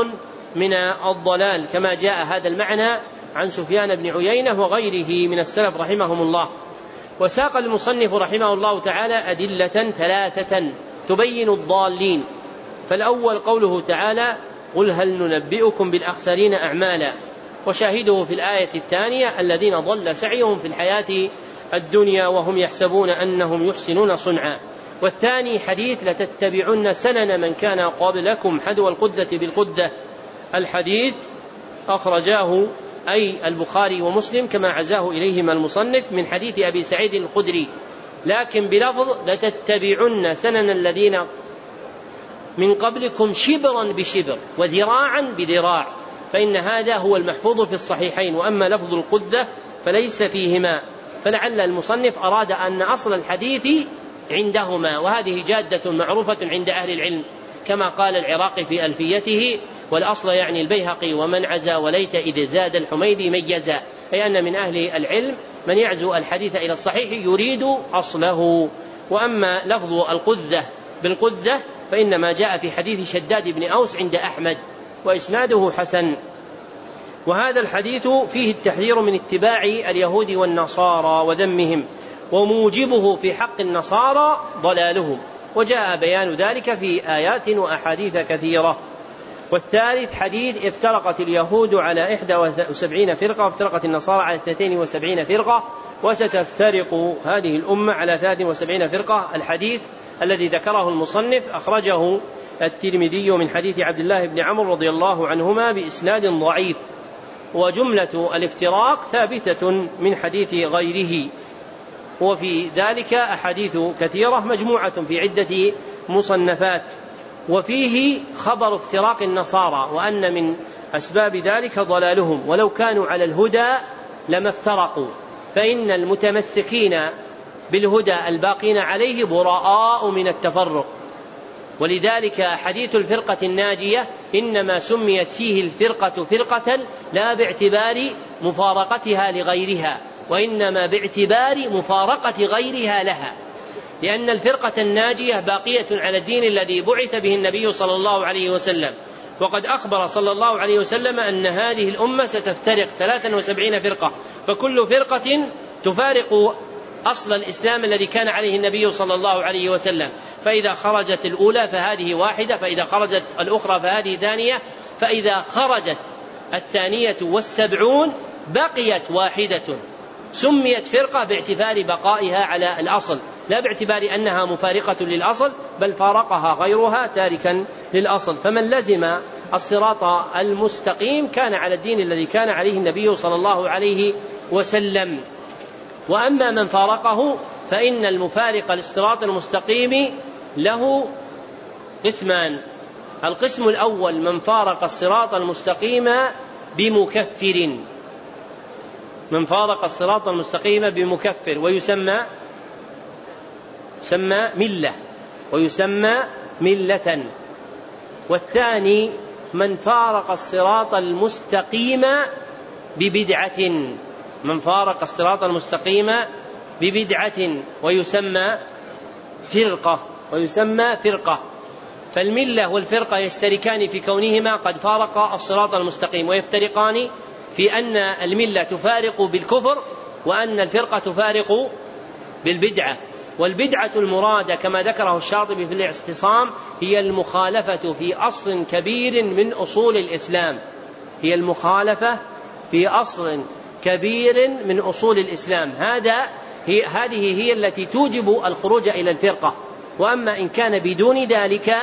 من الضلال. كما جاء هذا المعنى عن سفيان بن عيينة وغيره من السلف رحمهم الله. وساق المصنف رحمه الله تعالى أدلة ثلاثة تبين الضالين. فالأول قوله تعالى قل هل ننبئكم بالأخسرين أعمالا؟ وشاهده في الآية الثانية الذين ضل سعيهم في الحياة الدنيا وهم يحسبون أنهم يحسنون صنعا. والثاني حديث لتتبعن سنن من كان قبلكم حدو القدة بالقدة. الحديث أخرجاه أي البخاري ومسلم كما عزاه إليهما المصنف من حديث أبي سعيد الخدري. لكن بلفظ لتتبعن سنن الذين من قبلكم شبرا بشبر وذراعا بذراع فإن هذا هو المحفوظ في الصحيحين وأما لفظ القدة فليس فيهما فلعل المصنف أراد أن أصل الحديث عندهما وهذه جادة معروفة عند أهل العلم كما قال العراقي في ألفيته والأصل يعني البيهقي ومن عزى وليت إذ زاد الحميدي ميزا أي أن من أهل العلم من يعزو الحديث إلى الصحيح يريد أصله. وأما لفظ القذة بالقذة فإنما جاء في حديث شداد بن أوس عند أحمد وإسناده حسن. وهذا الحديث فيه التحذير من اتباع اليهود والنصارى وذمهم وموجبه في حق النصارى ضلالهم. وجاء بيان ذلك في آيات وأحاديث كثيرة. والثالث حديث افترقت اليهود على إحدى وسبعين فرقة وافترقت النصارى على اثنتين وسبعين فرقة وستفترق هذه الأمة على ثلاث وسبعين فرقة. الحديث الذي ذكره المصنف أخرجه الترمذي من حديث عبد الله بن عمرو رضي الله عنهما بإسناد ضعيف وجملة الافتراق ثابتة من حديث غيره. وفي ذلك أحاديث كثيرة مجموعة في عدة مصنفات. وفيه خبر افتراق النصارى وأن من أسباب ذلك ضلالهم. ولو كانوا على الهدى لما افترقوا. فإن المتمسكين بالهدى الباقين عليه براء من التفرق. ولذلك حديث الفرقة الناجية إنما سميت فيه الفرقة فرقة لا باعتبار مفارقتها لغيرها وإنما باعتبار مفارقة غيرها لها. لأن الفرقة الناجية باقية على الدين الذي بعث به النبي صلى الله عليه وسلم. وقد أخبر صلى الله عليه وسلم أن هذه الأمة ستفترق 73 فرقة فكل فرقة تفارق أصل الإسلام الذي كان عليه النبي صلى الله عليه وسلم. فإذا خرجت الأولى فهذه واحدة فإذا خرجت الأخرى فهذه ثانية فإذا خرجت الثانية والسبعون بقيت واحدة. سميت فرقة باعتبار بقائها على الأصل. لا باعتبار أنها مفارقة للأصل بل فارقها غيرها تاركا للأصل. فمن لزم الصراط المستقيم كان على الدين الذي كان عليه النبي صلى الله عليه وسلم. وأما من فارقه فإن المفارق للصراط المستقيم له قسمان. القسم الأول من فارق الصراط المستقيم بمكفر. من فارق الصراط المستقيم بمكفر ويسمى يسمى ملة ويسمى ملة. والثاني من فارق الصراط المستقيم ببدعة من فارق الصراط المستقيم ببدعة ويسمى فرقة ويسمى فرقة. فالملة والفرقة يشتركان في كونهما قد فارقا الصراط المستقيم ويفترقان في أن الملة تفارق بالكفر وأن الفرقة تفارق بالبدعة. والبدعة المرادة كما ذكره الشاطبي في الاعتصام هي المخالفة في أصل كبير من أصول الإسلام. هي المخالفة في أصل كبير من أصول الإسلام. هذا هي هذه هي التي توجب الخروج إلى الفرقة. وأما إن كان بدون ذلك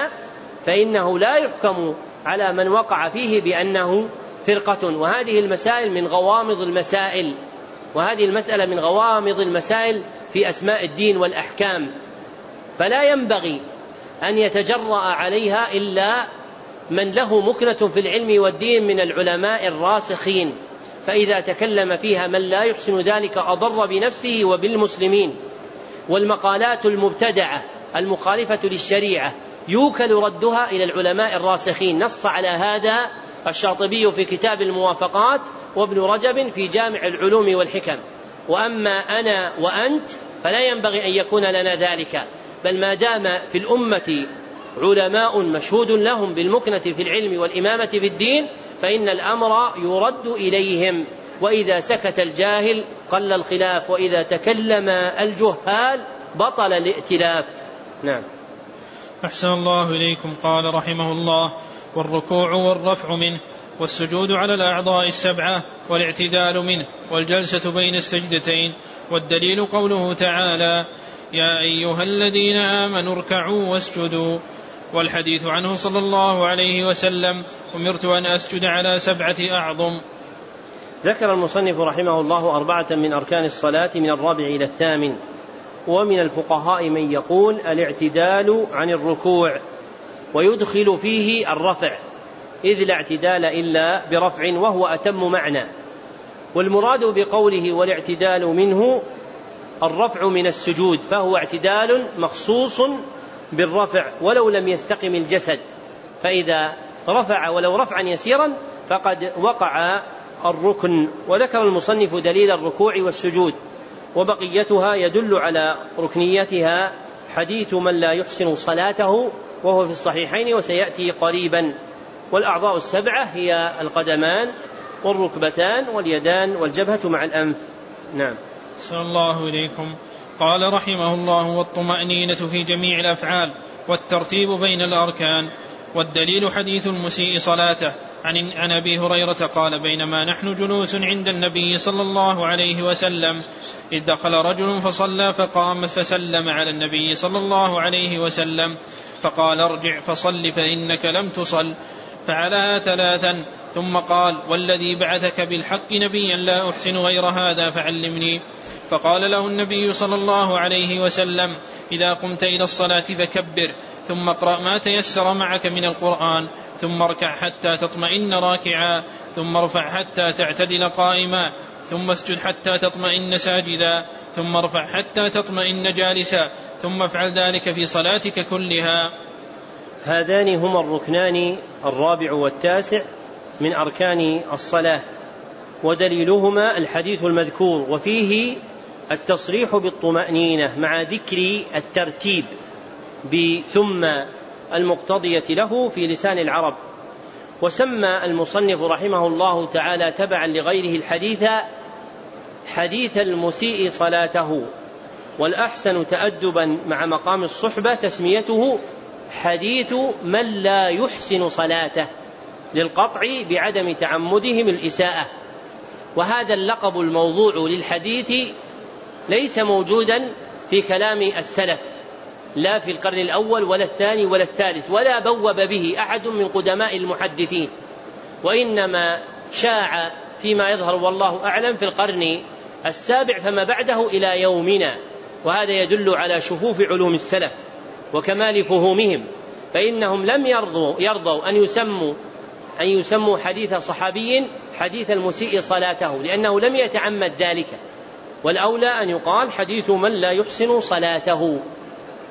فإنه لا يحكم على من وقع فيه بأنه فرقة وهذه المسائل من غوامض المسائل وهذه المسألة من غوامض المسائل في أسماء الدين والأحكام. فلا ينبغي أن يتجرأ عليها إلا من له مكنة في العلم والدين من العلماء الراسخين. فإذا تكلم فيها من لا يحسن ذلك أضر بنفسه وبالمسلمين. والمقالات المبتدعة المخالفة للشريعة يوكل ردها إلى العلماء الراسخين. نص على هذا الشاطبي في كتاب الموافقات وابن رجب في جامع العلوم والحكم. وأما أنا وأنت فلا ينبغي أن يكون لنا ذلك بل ما دام في الأمة علماء مشهود لهم بالمكنة في العلم والإمامة في الدين فإن الأمر يرد إليهم. وإذا سكت الجاهل قل الخلاف وإذا تكلم الجهال بطل الائتلاف. نعم. أحسن الله إليكم قال رحمه الله والركوع والرفع منه والسجود على الأعضاء السبعة والاعتدال منه والجلسة بين السجدتين. والدليل قوله تعالى يا أيها الذين آمنوا اركعوا واسجدوا. والحديث عنه صلى الله عليه وسلم أمرت أن أسجد على سبعة أعظم. ذكر المصنف رحمه الله أربعة من أركان الصلاة من الرابع إلى الثامن. ومن الفقهاء من يقول الاعتدال عن الركوع. ويدخل فيه الرفع إذ لا اعتدال إلا برفع وهو أتم معنى. والمراد بقوله والاعتدال منه الرفع من السجود فهو اعتدال مخصوص بالرفع ولو لم يستقم الجسد. فإذا رفع ولو رفعا يسيرا فقد وقع الركن. وذكر المصنف دليل الركوع والسجود وبقيتها يدل على ركنيتها حديث من لا يحسن صلاته وهو في الصحيحين وسيأتي قريبا. والأعضاء السبعة هي القدمان والركبتان واليدان والجبهة مع الأنف. نعم. صلى الله إليكم. قال رحمه الله والطمأنينة في جميع الأفعال والترتيب بين الأركان. والدليل حديث المسيء صلاته. عن عن أبي هريرة قال بينما نحن جلوس عند النبي صلى الله عليه وسلم. إذ دخل رجل فصلى فقام فسلم على النبي صلى الله عليه وسلم. فقال ارجع فصل فإنك لم تصل فعلها ثلاثا ثم قال والذي بعثك بالحق نبيا لا أحسن غير هذا فعلمني فقال له النبي صلى الله عليه وسلم إذا قمت إلى الصلاة فكبر ثم اقرأ ما تيسر معك من القرآن ثم اركع حتى تطمئن راكعا ثم ارفع حتى تعتدل قائما ثم اسجد حتى تطمئن ساجدا ثم ارفع حتى تطمئن جالسا ثم افعل ذلك في صلاتك كلها. هذان هما الركنان الرابع والتاسع من أركان الصلاة ودليلهما الحديث المذكور وفيه التصريح بالطمأنينة مع ذكر الترتيب بثم المقتضية له في لسان العرب. وسمى المصنف رحمه الله تعالى تبعا لغيره الحديث حديث المسيء صلاته. والأحسن تأدبا مع مقام الصحبة تسميته حديث من لا يحسن صلاته للقطع بعدم تعمدهم الإساءة. وهذا اللقب الموضوع للحديث ليس موجودا في كلام السلف لا في القرن الأول ولا الثاني ولا الثالث ولا بوب به أحد من قدماء المحدثين. وإنما شاع فيما يظهر والله أعلم في القرن السابع فما بعده إلى يومنا. وهذا يدل على شفوف علوم السلف وكمال فهومهم فإنهم لم يرضوا يرضوا أن يسموا أن يسموا حديث صحابي حديث المسيء صلاته لأنه لم يتعمد ذلك. والأولى أن يقال حديث من لا يحسن صلاته.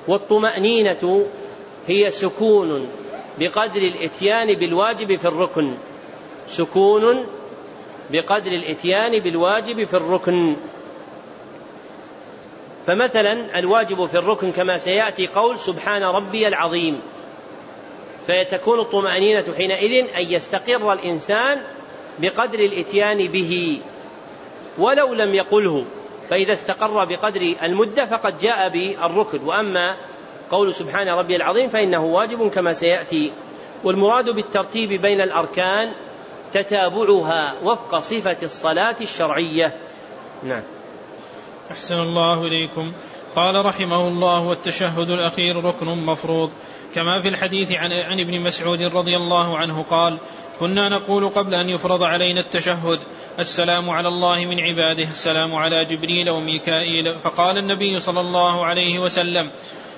والطمأنينة هي سكون بقدر الإتيان بالواجب في الركن. سكون بقدر الإتيان بالواجب في الركن. فمثلا الواجب في الركن كما سيأتي قول سبحان ربي العظيم. فتكون الطمأنينة حينئذ أن يستقر الإنسان بقدر الإتيان به. ولو لم يقله فإذا استقر بقدر المدة فقد جاء بالركن. وأما قول سبحان ربي العظيم فإنه واجب كما سيأتي. والمراد بالترتيب بين الأركان تتابعها وفق صفة الصلاة الشرعية. نعم. أحسن الله إليكم. قال رحمه الله والتشهد الأخير ركن مفروض. كما في الحديث عن, عن ابن مسعود رضي الله عنه قال كنا نقول قبل أن يفرض علينا التشهد السلام على الله من عباده السلام على جبريل وميكائيل. فقال النبي صلى الله عليه وسلم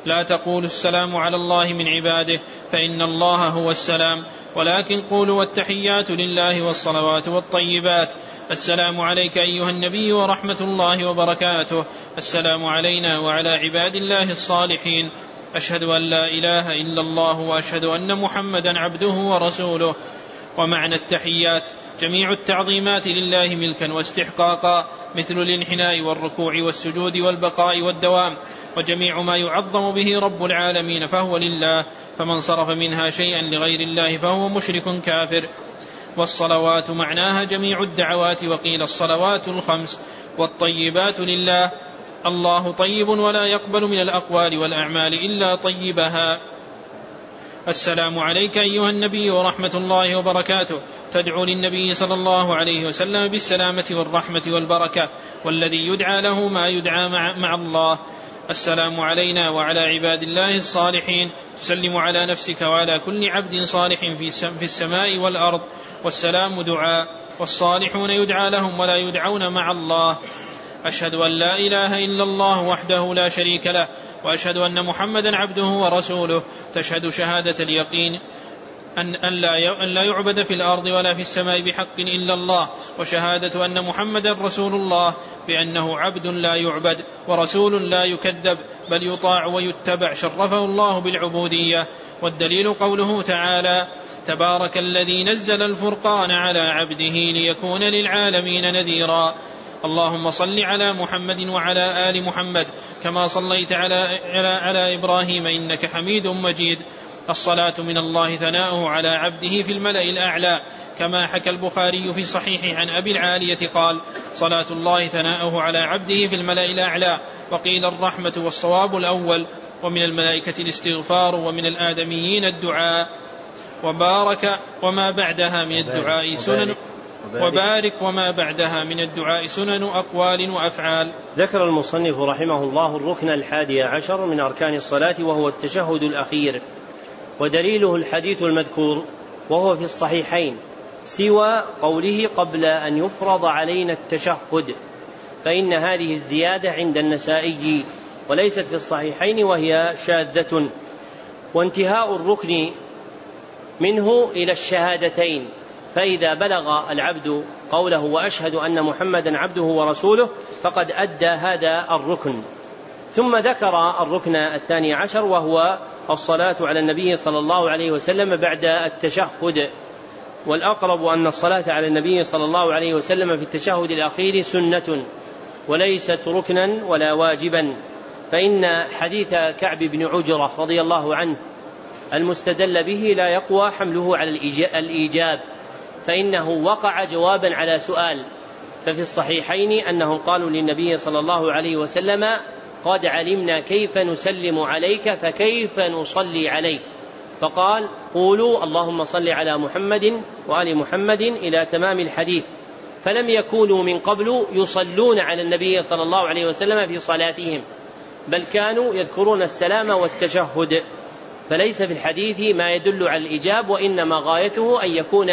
لا تقولوا السلام على الله من عباده فإن الله هو السلام. ولكن قولوا والتحيات لله والصلوات والطيبات. السلام عليك أيها النبي ورحمة الله وبركاته. السلام علينا وعلى عباد الله الصالحين. أشهد أن لا إله إلا الله وأشهد أن محمدا عبده ورسوله. ومعنى التحيات جميع التعظيمات لله ملكا واستحقاقا مثل الانحناء والركوع والسجود والبقاء والدوام. وجميع ما يعظم به رب العالمين فهو لله فمن صرف منها شيئا لغير الله فهو مشرك كافر. والصلوات معناها جميع الدعوات وقيل الصلوات الخمس. والطيبات لله الله طيب ولا يقبل من الأقوال والأعمال إلا طيبها. السلام عليك أيها النبي ورحمة الله وبركاته. تدعو للنبي صلى الله عليه وسلم بالسلامة والرحمة والبركة والذي يدعى له ما يدعى مع الله. السلام علينا وعلى عباد الله الصالحين. تسلم على نفسك وعلى كل عبد صالح في السماء والأرض. والسلام دعاء. والصالحون يدعى لهم ولا يدعون مع الله. أشهد أن لا إله إلا الله وحده لا شريك له. وأشهد أن محمدا عبده ورسوله. تشهد شهادة اليقين. أن لا أن لا يعبد في الأرض ولا في السماء بحق إلا الله وشهادة أن محمدا رسول الله بأنه عبد لا يعبد ورسول لا يكذب بل يطاع ويتبع شرفه الله بالعبودية. والدليل قوله تعالى تبارك الذي نزل الفرقان على عبده ليكون للعالمين نذيرا. اللهم صل على محمد وعلى آل محمد كما صليت على على, على إبراهيم إنك حميد مجيد. الصلاة من الله ثناؤه على عبده في الملأ الأعلى كما حكى البخاري في صحيحه عن أبي العالية قال صلاة الله ثناؤه على عبده في الملأ الأعلى وقيل الرحمة والصواب الأول ومن الملائكة الاستغفار ومن الآدميين الدعاء. وبارك وما بعدها من الدعاء سنن وبارك وما بعدها من الدعاء سنن أقوال وأفعال. ذكر المصنف رحمه الله الركن الحادي عشر من أركان الصلاة وهو التشهد الأخير. ودليله الحديث المذكور وهو في الصحيحين سوى قوله قبل أن يفرض علينا التشهد فإن هذه الزيادة عند النسائي وليست في الصحيحين وهي شاذة وانتهاء الركن منه إلى الشهادتين فإذا بلغ العبد قوله وأشهد أن محمدا عبده ورسوله فقد أدى هذا الركن. ثم ذكر الركن الثاني عشر وهو الصلاة على النبي صلى الله عليه وسلم بعد التشهد. والأقرب أن الصلاة على النبي صلى الله عليه وسلم في التشهد الأخير سنة وليست ركنا ولا واجبا. فإن حديث كعب بن عجرة رضي الله عنه المستدل به لا يقوى حمله على الإيجاب. فإنه وقع جوابا على سؤال. ففي الصحيحين أنهم قالوا للنبي صلى الله عليه وسلم قد علمنا كيف نسلم عليك فكيف نصلي عليك؟ فقال قولوا اللهم صل على محمد وآل محمد إلى تمام الحديث. فلم يكونوا من قبل يصلون على النبي صلى الله عليه وسلم في صلاتهم بل كانوا يذكرون السلام والتشهد. فليس في الحديث ما يدل على الإجاب وإنما غايته أن يكون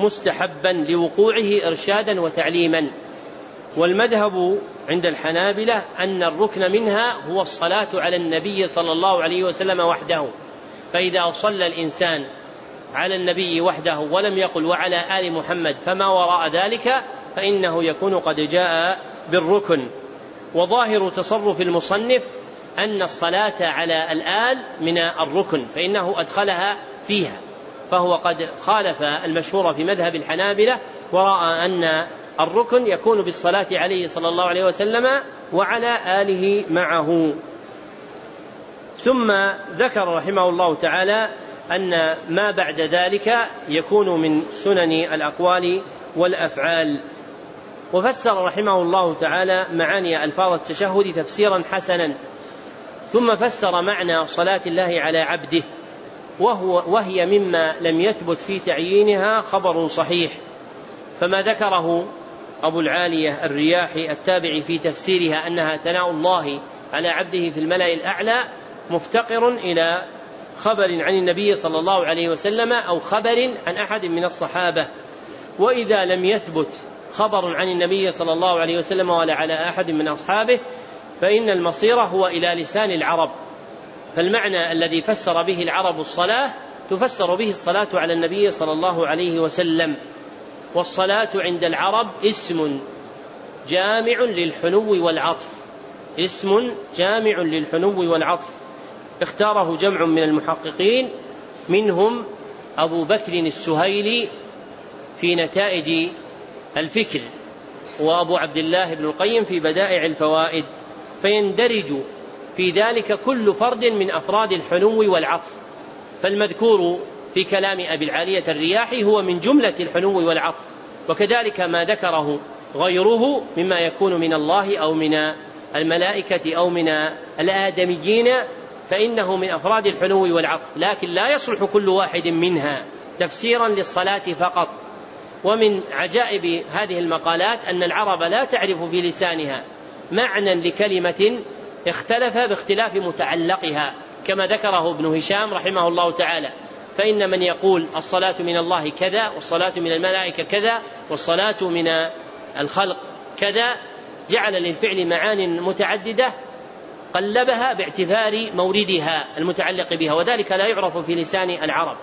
مستحبا لوقوعه إرشادا وتعليما. والمذهب عند الحنابلة أن الركن منها هو الصلاة على النبي صلى الله عليه وسلم وحده. فإذا صلى الإنسان على النبي وحده ولم يقل وعلى آل محمد فما وراء ذلك فإنه يكون قد جاء بالركن. وظاهر تصرف المصنف أن الصلاة على الآل من الركن فإنه أدخلها فيها. فهو قد خالف المشهور في مذهب الحنابلة ورأى أن الركن يكون بالصلاة عليه صلى الله عليه وسلم وعلى آله معه. ثم ذكر رحمه الله تعالى أن ما بعد ذلك يكون من سنن الأقوال والأفعال. وفسر رحمه الله تعالى معاني ألفاظ التشهد تفسيرا حسنا. ثم فسر معنى صلاة الله على عبده وهو وهي مما لم يثبت في تعيينها خبر صحيح. فما ذكره أبو العالية الرياحي التابع في تفسيرها أنها ثناء الله على عبده في الملأ الأعلى مفتقر إلى خبر عن النبي صلى الله عليه وسلم أو خبر عن أحد من الصحابة. وإذا لم يثبت خبر عن النبي صلى الله عليه وسلم ولا على أحد من أصحابه فإن المصير هو إلى لسان العرب. فالمعنى الذي فسر به العرب الصلاة تفسر به الصلاة على النبي صلى الله عليه وسلم. والصلاة عند العرب اسم جامع للحنو والعطف. اسم جامع للحنو والعطف. اختاره جمع من المحققين منهم أبو بكر السهيلي في نتائج الفكر وأبو عبد الله بن القيم في بدائع الفوائد. فيندرج في ذلك كل فرد من أفراد الحنو والعطف. فالمذكور في كلام أبي العالية الرياحي هو من جملة الحنو والعطف وكذلك ما ذكره غيره مما يكون من الله أو من الملائكة أو من الآدميين فإنه من أفراد الحنو والعطف لكن لا يصلح كل واحد منها تفسيرا للصلاة فقط. ومن عجائب هذه المقالات أن العرب لا تعرف في لسانها معنى لكلمة اختلف باختلاف متعلقها كما ذكره ابن هشام رحمه الله تعالى. فإن من يقول الصلاة من الله كذا والصلاة من الملائكة كذا والصلاة من الخلق كذا جعل للفعل معان متعددة قلبها باعتبار موردها المتعلق بها وذلك لا يعرف في لسان العرب.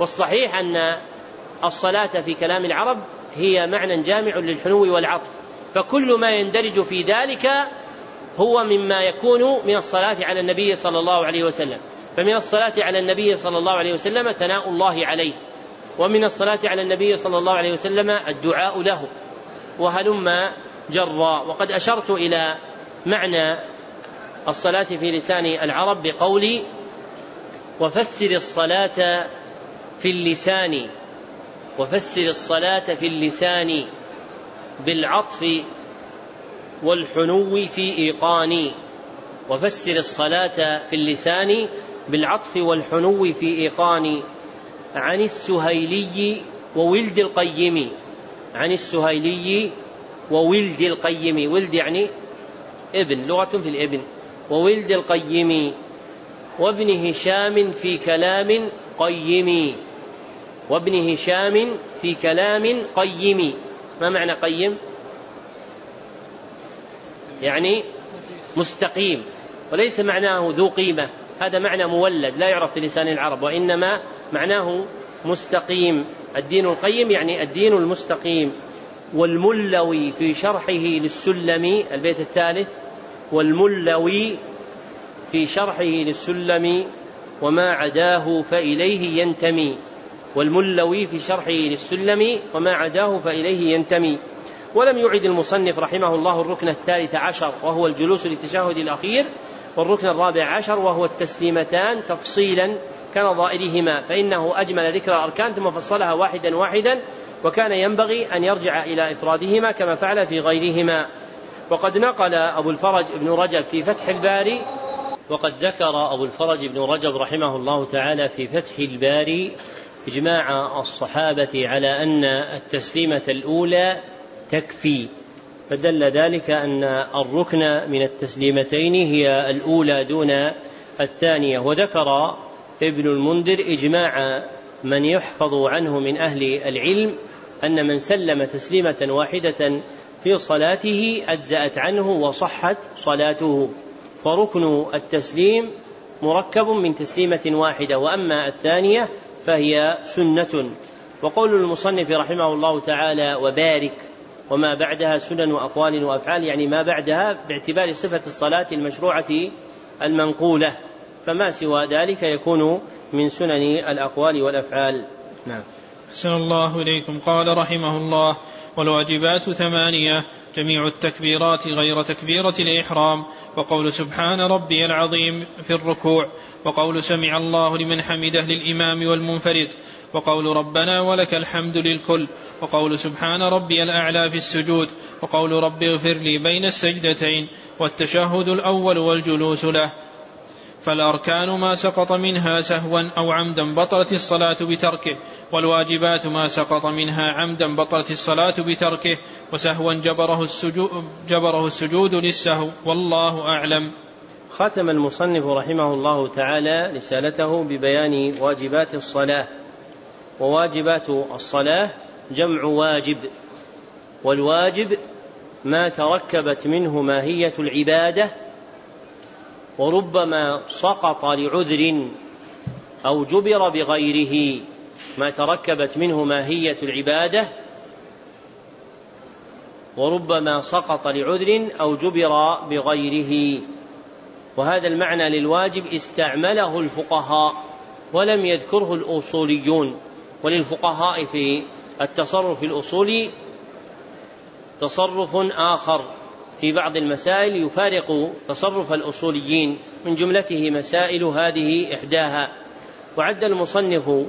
والصحيح أن الصلاة في كلام العرب هي معنى جامع للحنو والعطف فكل ما يندرج في ذلك هو مما يكون من الصلاة على النبي صلى الله عليه وسلم. فمن الصلاة على النبي صلى الله عليه وسلم ثناء الله عليه. ومن الصلاة على النبي صلى الله عليه وسلم الدعاء له. وهلم جرا. وقد أشرت إلى معنى الصلاة في لسان العرب بقولي وفسر الصلاة في اللسان. وفسر الصلاة في اللسان بالعطف والحنو في إيقان. وفسر الصلاة في اللسان بالعطف والحنو في إيقان عن السهيلي وولد القيم. عن السهيلي وولد القيم. ولد يعني ابن لغة في الابن. وولد القيم. وابن هشام في كلام قيم. وابن هشام في كلام قيم. ما معنى قيم؟ يعني مستقيم. وليس معناه ذو قيمة. هذا معنى مولد لا يعرف في لسان العرب وإنما معناه مستقيم. الدين القيم يعني الدين المستقيم. والملوي في شرحه للسلم البيت الثالث والملوي في شرحه للسلم وما عداه فإليه ينتمي. والملوي في شرحه للسلم وما عداه فإليه ينتمي. ولم يعد المصنف رحمه الله الركن الثالث عشر وهو الجلوس للتشهد الأخير والركن الرابع عشر وهو التسليمتان تفصيلا كنظائرهما فإنه أجمل ذكر الأركان ثم فصلها واحدا واحدا وكان ينبغي أن يرجع إلى إفرادهما كما فعل في غيرهما. وقد نقل أبو الفرج بن رجب في فتح الباري وقد ذكر أبو الفرج بن رجب رحمه الله تعالى في فتح الباري إجماع الصحابة على أن التسليمة الأولى تكفي. فدل ذلك أن الركن من التسليمتين هي الأولى دون الثانية. وذكر ابن المنذر إجماع من يحفظ عنه من أهل العلم أن من سلم تسليمة واحدة في صلاته أجزأت عنه وصحت صلاته. فركن التسليم مركب من تسليمة واحدة وأما الثانية فهي سنة. وقول المصنف رحمه الله تعالى وبارك وما بعدها سنن وأقوال وأفعال يعني ما بعدها باعتبار صفة الصلاة المشروعة المنقولة. فما سوى ذلك يكون من سنن الأقوال والأفعال. نعم. أحسن الله إليكم. قال رحمه الله والواجبات ثمانية جميع التكبيرات غير تكبيرة الإحرام. وقول سبحان ربي العظيم في الركوع. وقول سمع الله لمن حمده للإمام والمنفرد. وقول ربنا ولك الحمد للكل. وقول سبحان ربي الأعلى في السجود. وقول رب اغفر لي بين السجدتين. والتشهد الأول والجلوس له. فالأركان ما سقط منها سهوا أو عمدا بطلت الصلاة بتركه والواجبات ما سقط منها عمدا بطلت الصلاة بتركه وسهوا جبره السجود, جبره السجود للسهو والله أعلم. ختم المصنف رحمه الله تعالى رسالته ببيان واجبات الصلاة وواجبات الصلاة جمع واجب والواجب ما تركبت منه ماهية العبادة وربما سقط لعذر أو جبر بغيره ما تركبت منه ماهية العبادة وربما سقط لعذر أو جبر بغيره. وهذا المعنى للواجب استعمله الفقهاء ولم يذكره الأصوليون. وللفقهاء في التصرف الأصولي تصرف آخر. في بعض المسائل يفارق تصرف الأصوليين من جملته مسائل هذه إحداها. وعد المصنف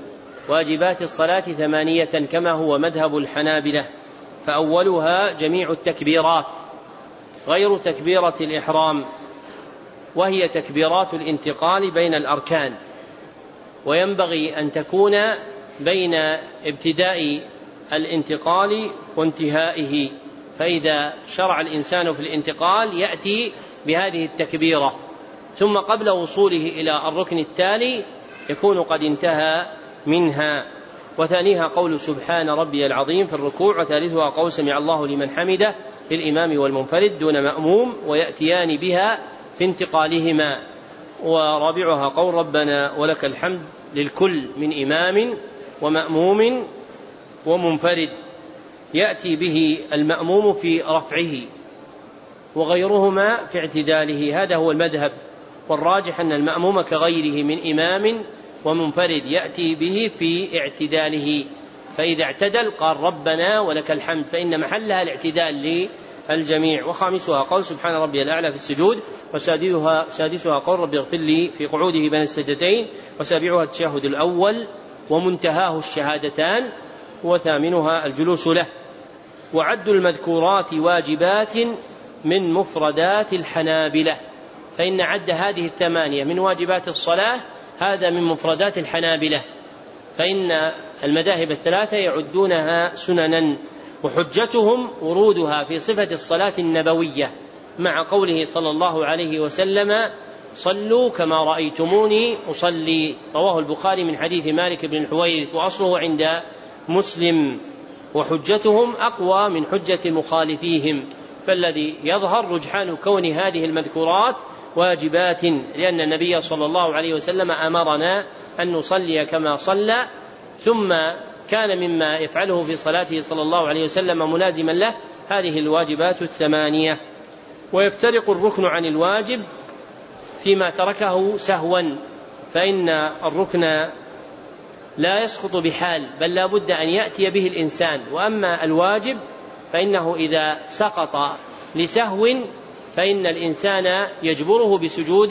واجبات الصلاة ثمانية كما هو مذهب الحنابلة فأولها جميع التكبيرات غير تكبيرة الإحرام وهي تكبيرات الانتقال بين الأركان. وينبغي أن تكون بين ابتداء الانتقال وانتهائه. فإذا شرع الإنسان في الانتقال يأتي بهذه التكبيرة. ثم قبل وصوله إلى الركن التالي يكون قد انتهى منها. وثانيها قول سبحان ربي العظيم في الركوع وثالثها قول سمع الله لمن حمده للإمام والمنفرد دون مأموم ويأتيان بها في انتقالهما. ورابعها قول ربنا ولك الحمد للكل من إمام ومأموم ومنفرد. يأتي به المأموم في رفعه وغيرهما في اعتداله. هذا هو المذهب والراجح أن المأموم كغيره من إمام ومنفرد يأتي به في اعتداله. فإذا اعتدل قال ربنا ولك الحمد فإن محلها الاعتدال للجميع. وخامسها قول سبحان ربي الأعلى في السجود وسادسها سادسها قول ربي اغفر لي في قعوده بين السجدتين وسابعها التشهد الأول ومنتهاه الشهادتان وثامنها الجلوس له. وعد المذكورات واجبات من مفردات الحنابلة. فإن عد هذه الثمانية من واجبات الصلاة هذا من مفردات الحنابلة. فإن المذاهب الثلاثة يعدونها سننا وحجتهم ورودها في صفة الصلاة النبوية مع قوله صلى الله عليه وسلم صلوا كما رأيتموني أصلي رواه البخاري من حديث مالك بن الحويرث وأصله عند مسلم. وحجتهم أقوى من حجة مخالفيهم فالذي يظهر رجحان كون هذه المذكورات واجبات لأن النبي صلى الله عليه وسلم أمرنا أن نصلي كما صلى ثم كان مما يفعله في صلاته صلى الله عليه وسلم ملازما له هذه الواجبات الثمانية. ويفترق الركن عن الواجب فيما تركه سهوا فإن الركن لا يسقط بحال بل لا بد أن يأتي به الإنسان. وأما الواجب فإنه إذا سقط لسهو فإن الإنسان يجبره بسجود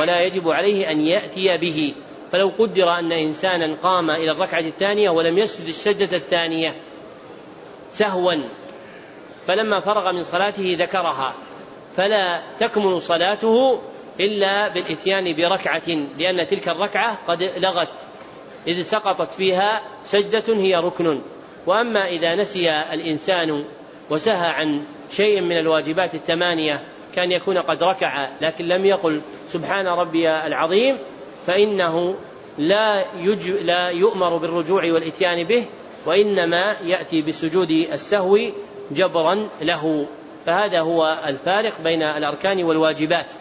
ولا يجب عليه أن يأتي به. فلو قدر أن إنسانا قام إلى الركعة الثانية ولم يسجد السجدة الثانية سهوا فلما فرغ من صلاته ذكرها. فلا تكمل صلاته إلا بالإتيان بركعة لأن تلك الركعة قد لغت. إذ سقطت فيها سجدة هي ركن. وأما إذا نسي الإنسان وسهى عن شيء من الواجبات الثمانية كأن يكون قد ركع لكن لم يقل سبحان ربي العظيم فإنه لا, يج... لا يؤمر بالرجوع والإتيان به وإنما يأتي بسجود السهو جبرا له. فهذا هو الفارق بين الأركان والواجبات.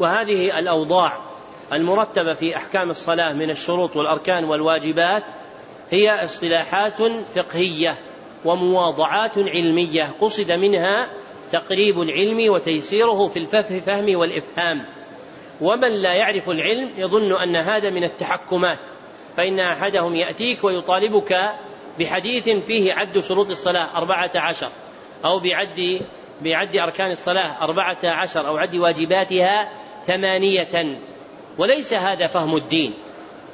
وهذه الأوضاع. المرتبة في أحكام الصلاة من الشروط والأركان والواجبات هي اصطلاحات فقهية ومواضعات علمية. قصد منها تقريب العلم وتيسيره في الفهم والإفهام. ومن لا يعرف العلم يظن أن هذا من التحكمات. فإن أحدهم يأتيك ويطالبك بحديث فيه عد شروط الصلاة أربعة عشر أو بعد بعد أركان الصلاة أربعة عشر أو عد واجباتها ثمانية. وليس هذا فهم الدين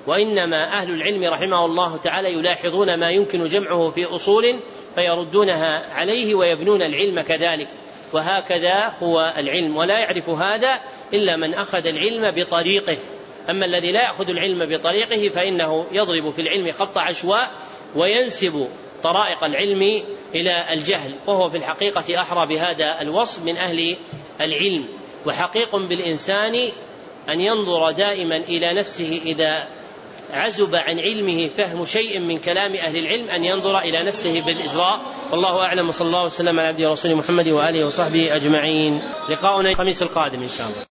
وإنما أهل العلم رحمه الله تعالى يلاحظون ما يمكن جمعه في أصول فيردونها عليه ويبنون العلم كذلك وهكذا هو العلم ولا يعرف هذا إلا من أخذ العلم بطريقه أما الذي لا يأخذ العلم بطريقه فإنه يضرب في العلم خط عشواء وينسب طرائق العلم إلى الجهل وهو في الحقيقة أحرى بهذا الوصف من أهل العلم وحقيق بالإنسان أن ينظر دائما إلى نفسه إذا عزب عن علمه فهم شيء من كلام أهل العلم أن ينظر إلى نفسه بالإجراء والله أعلم. وصلى الله وسلم على عبده ورسوله محمد وآله وصحبه أجمعين. لقاؤنا الخميس القادم إن شاء الله.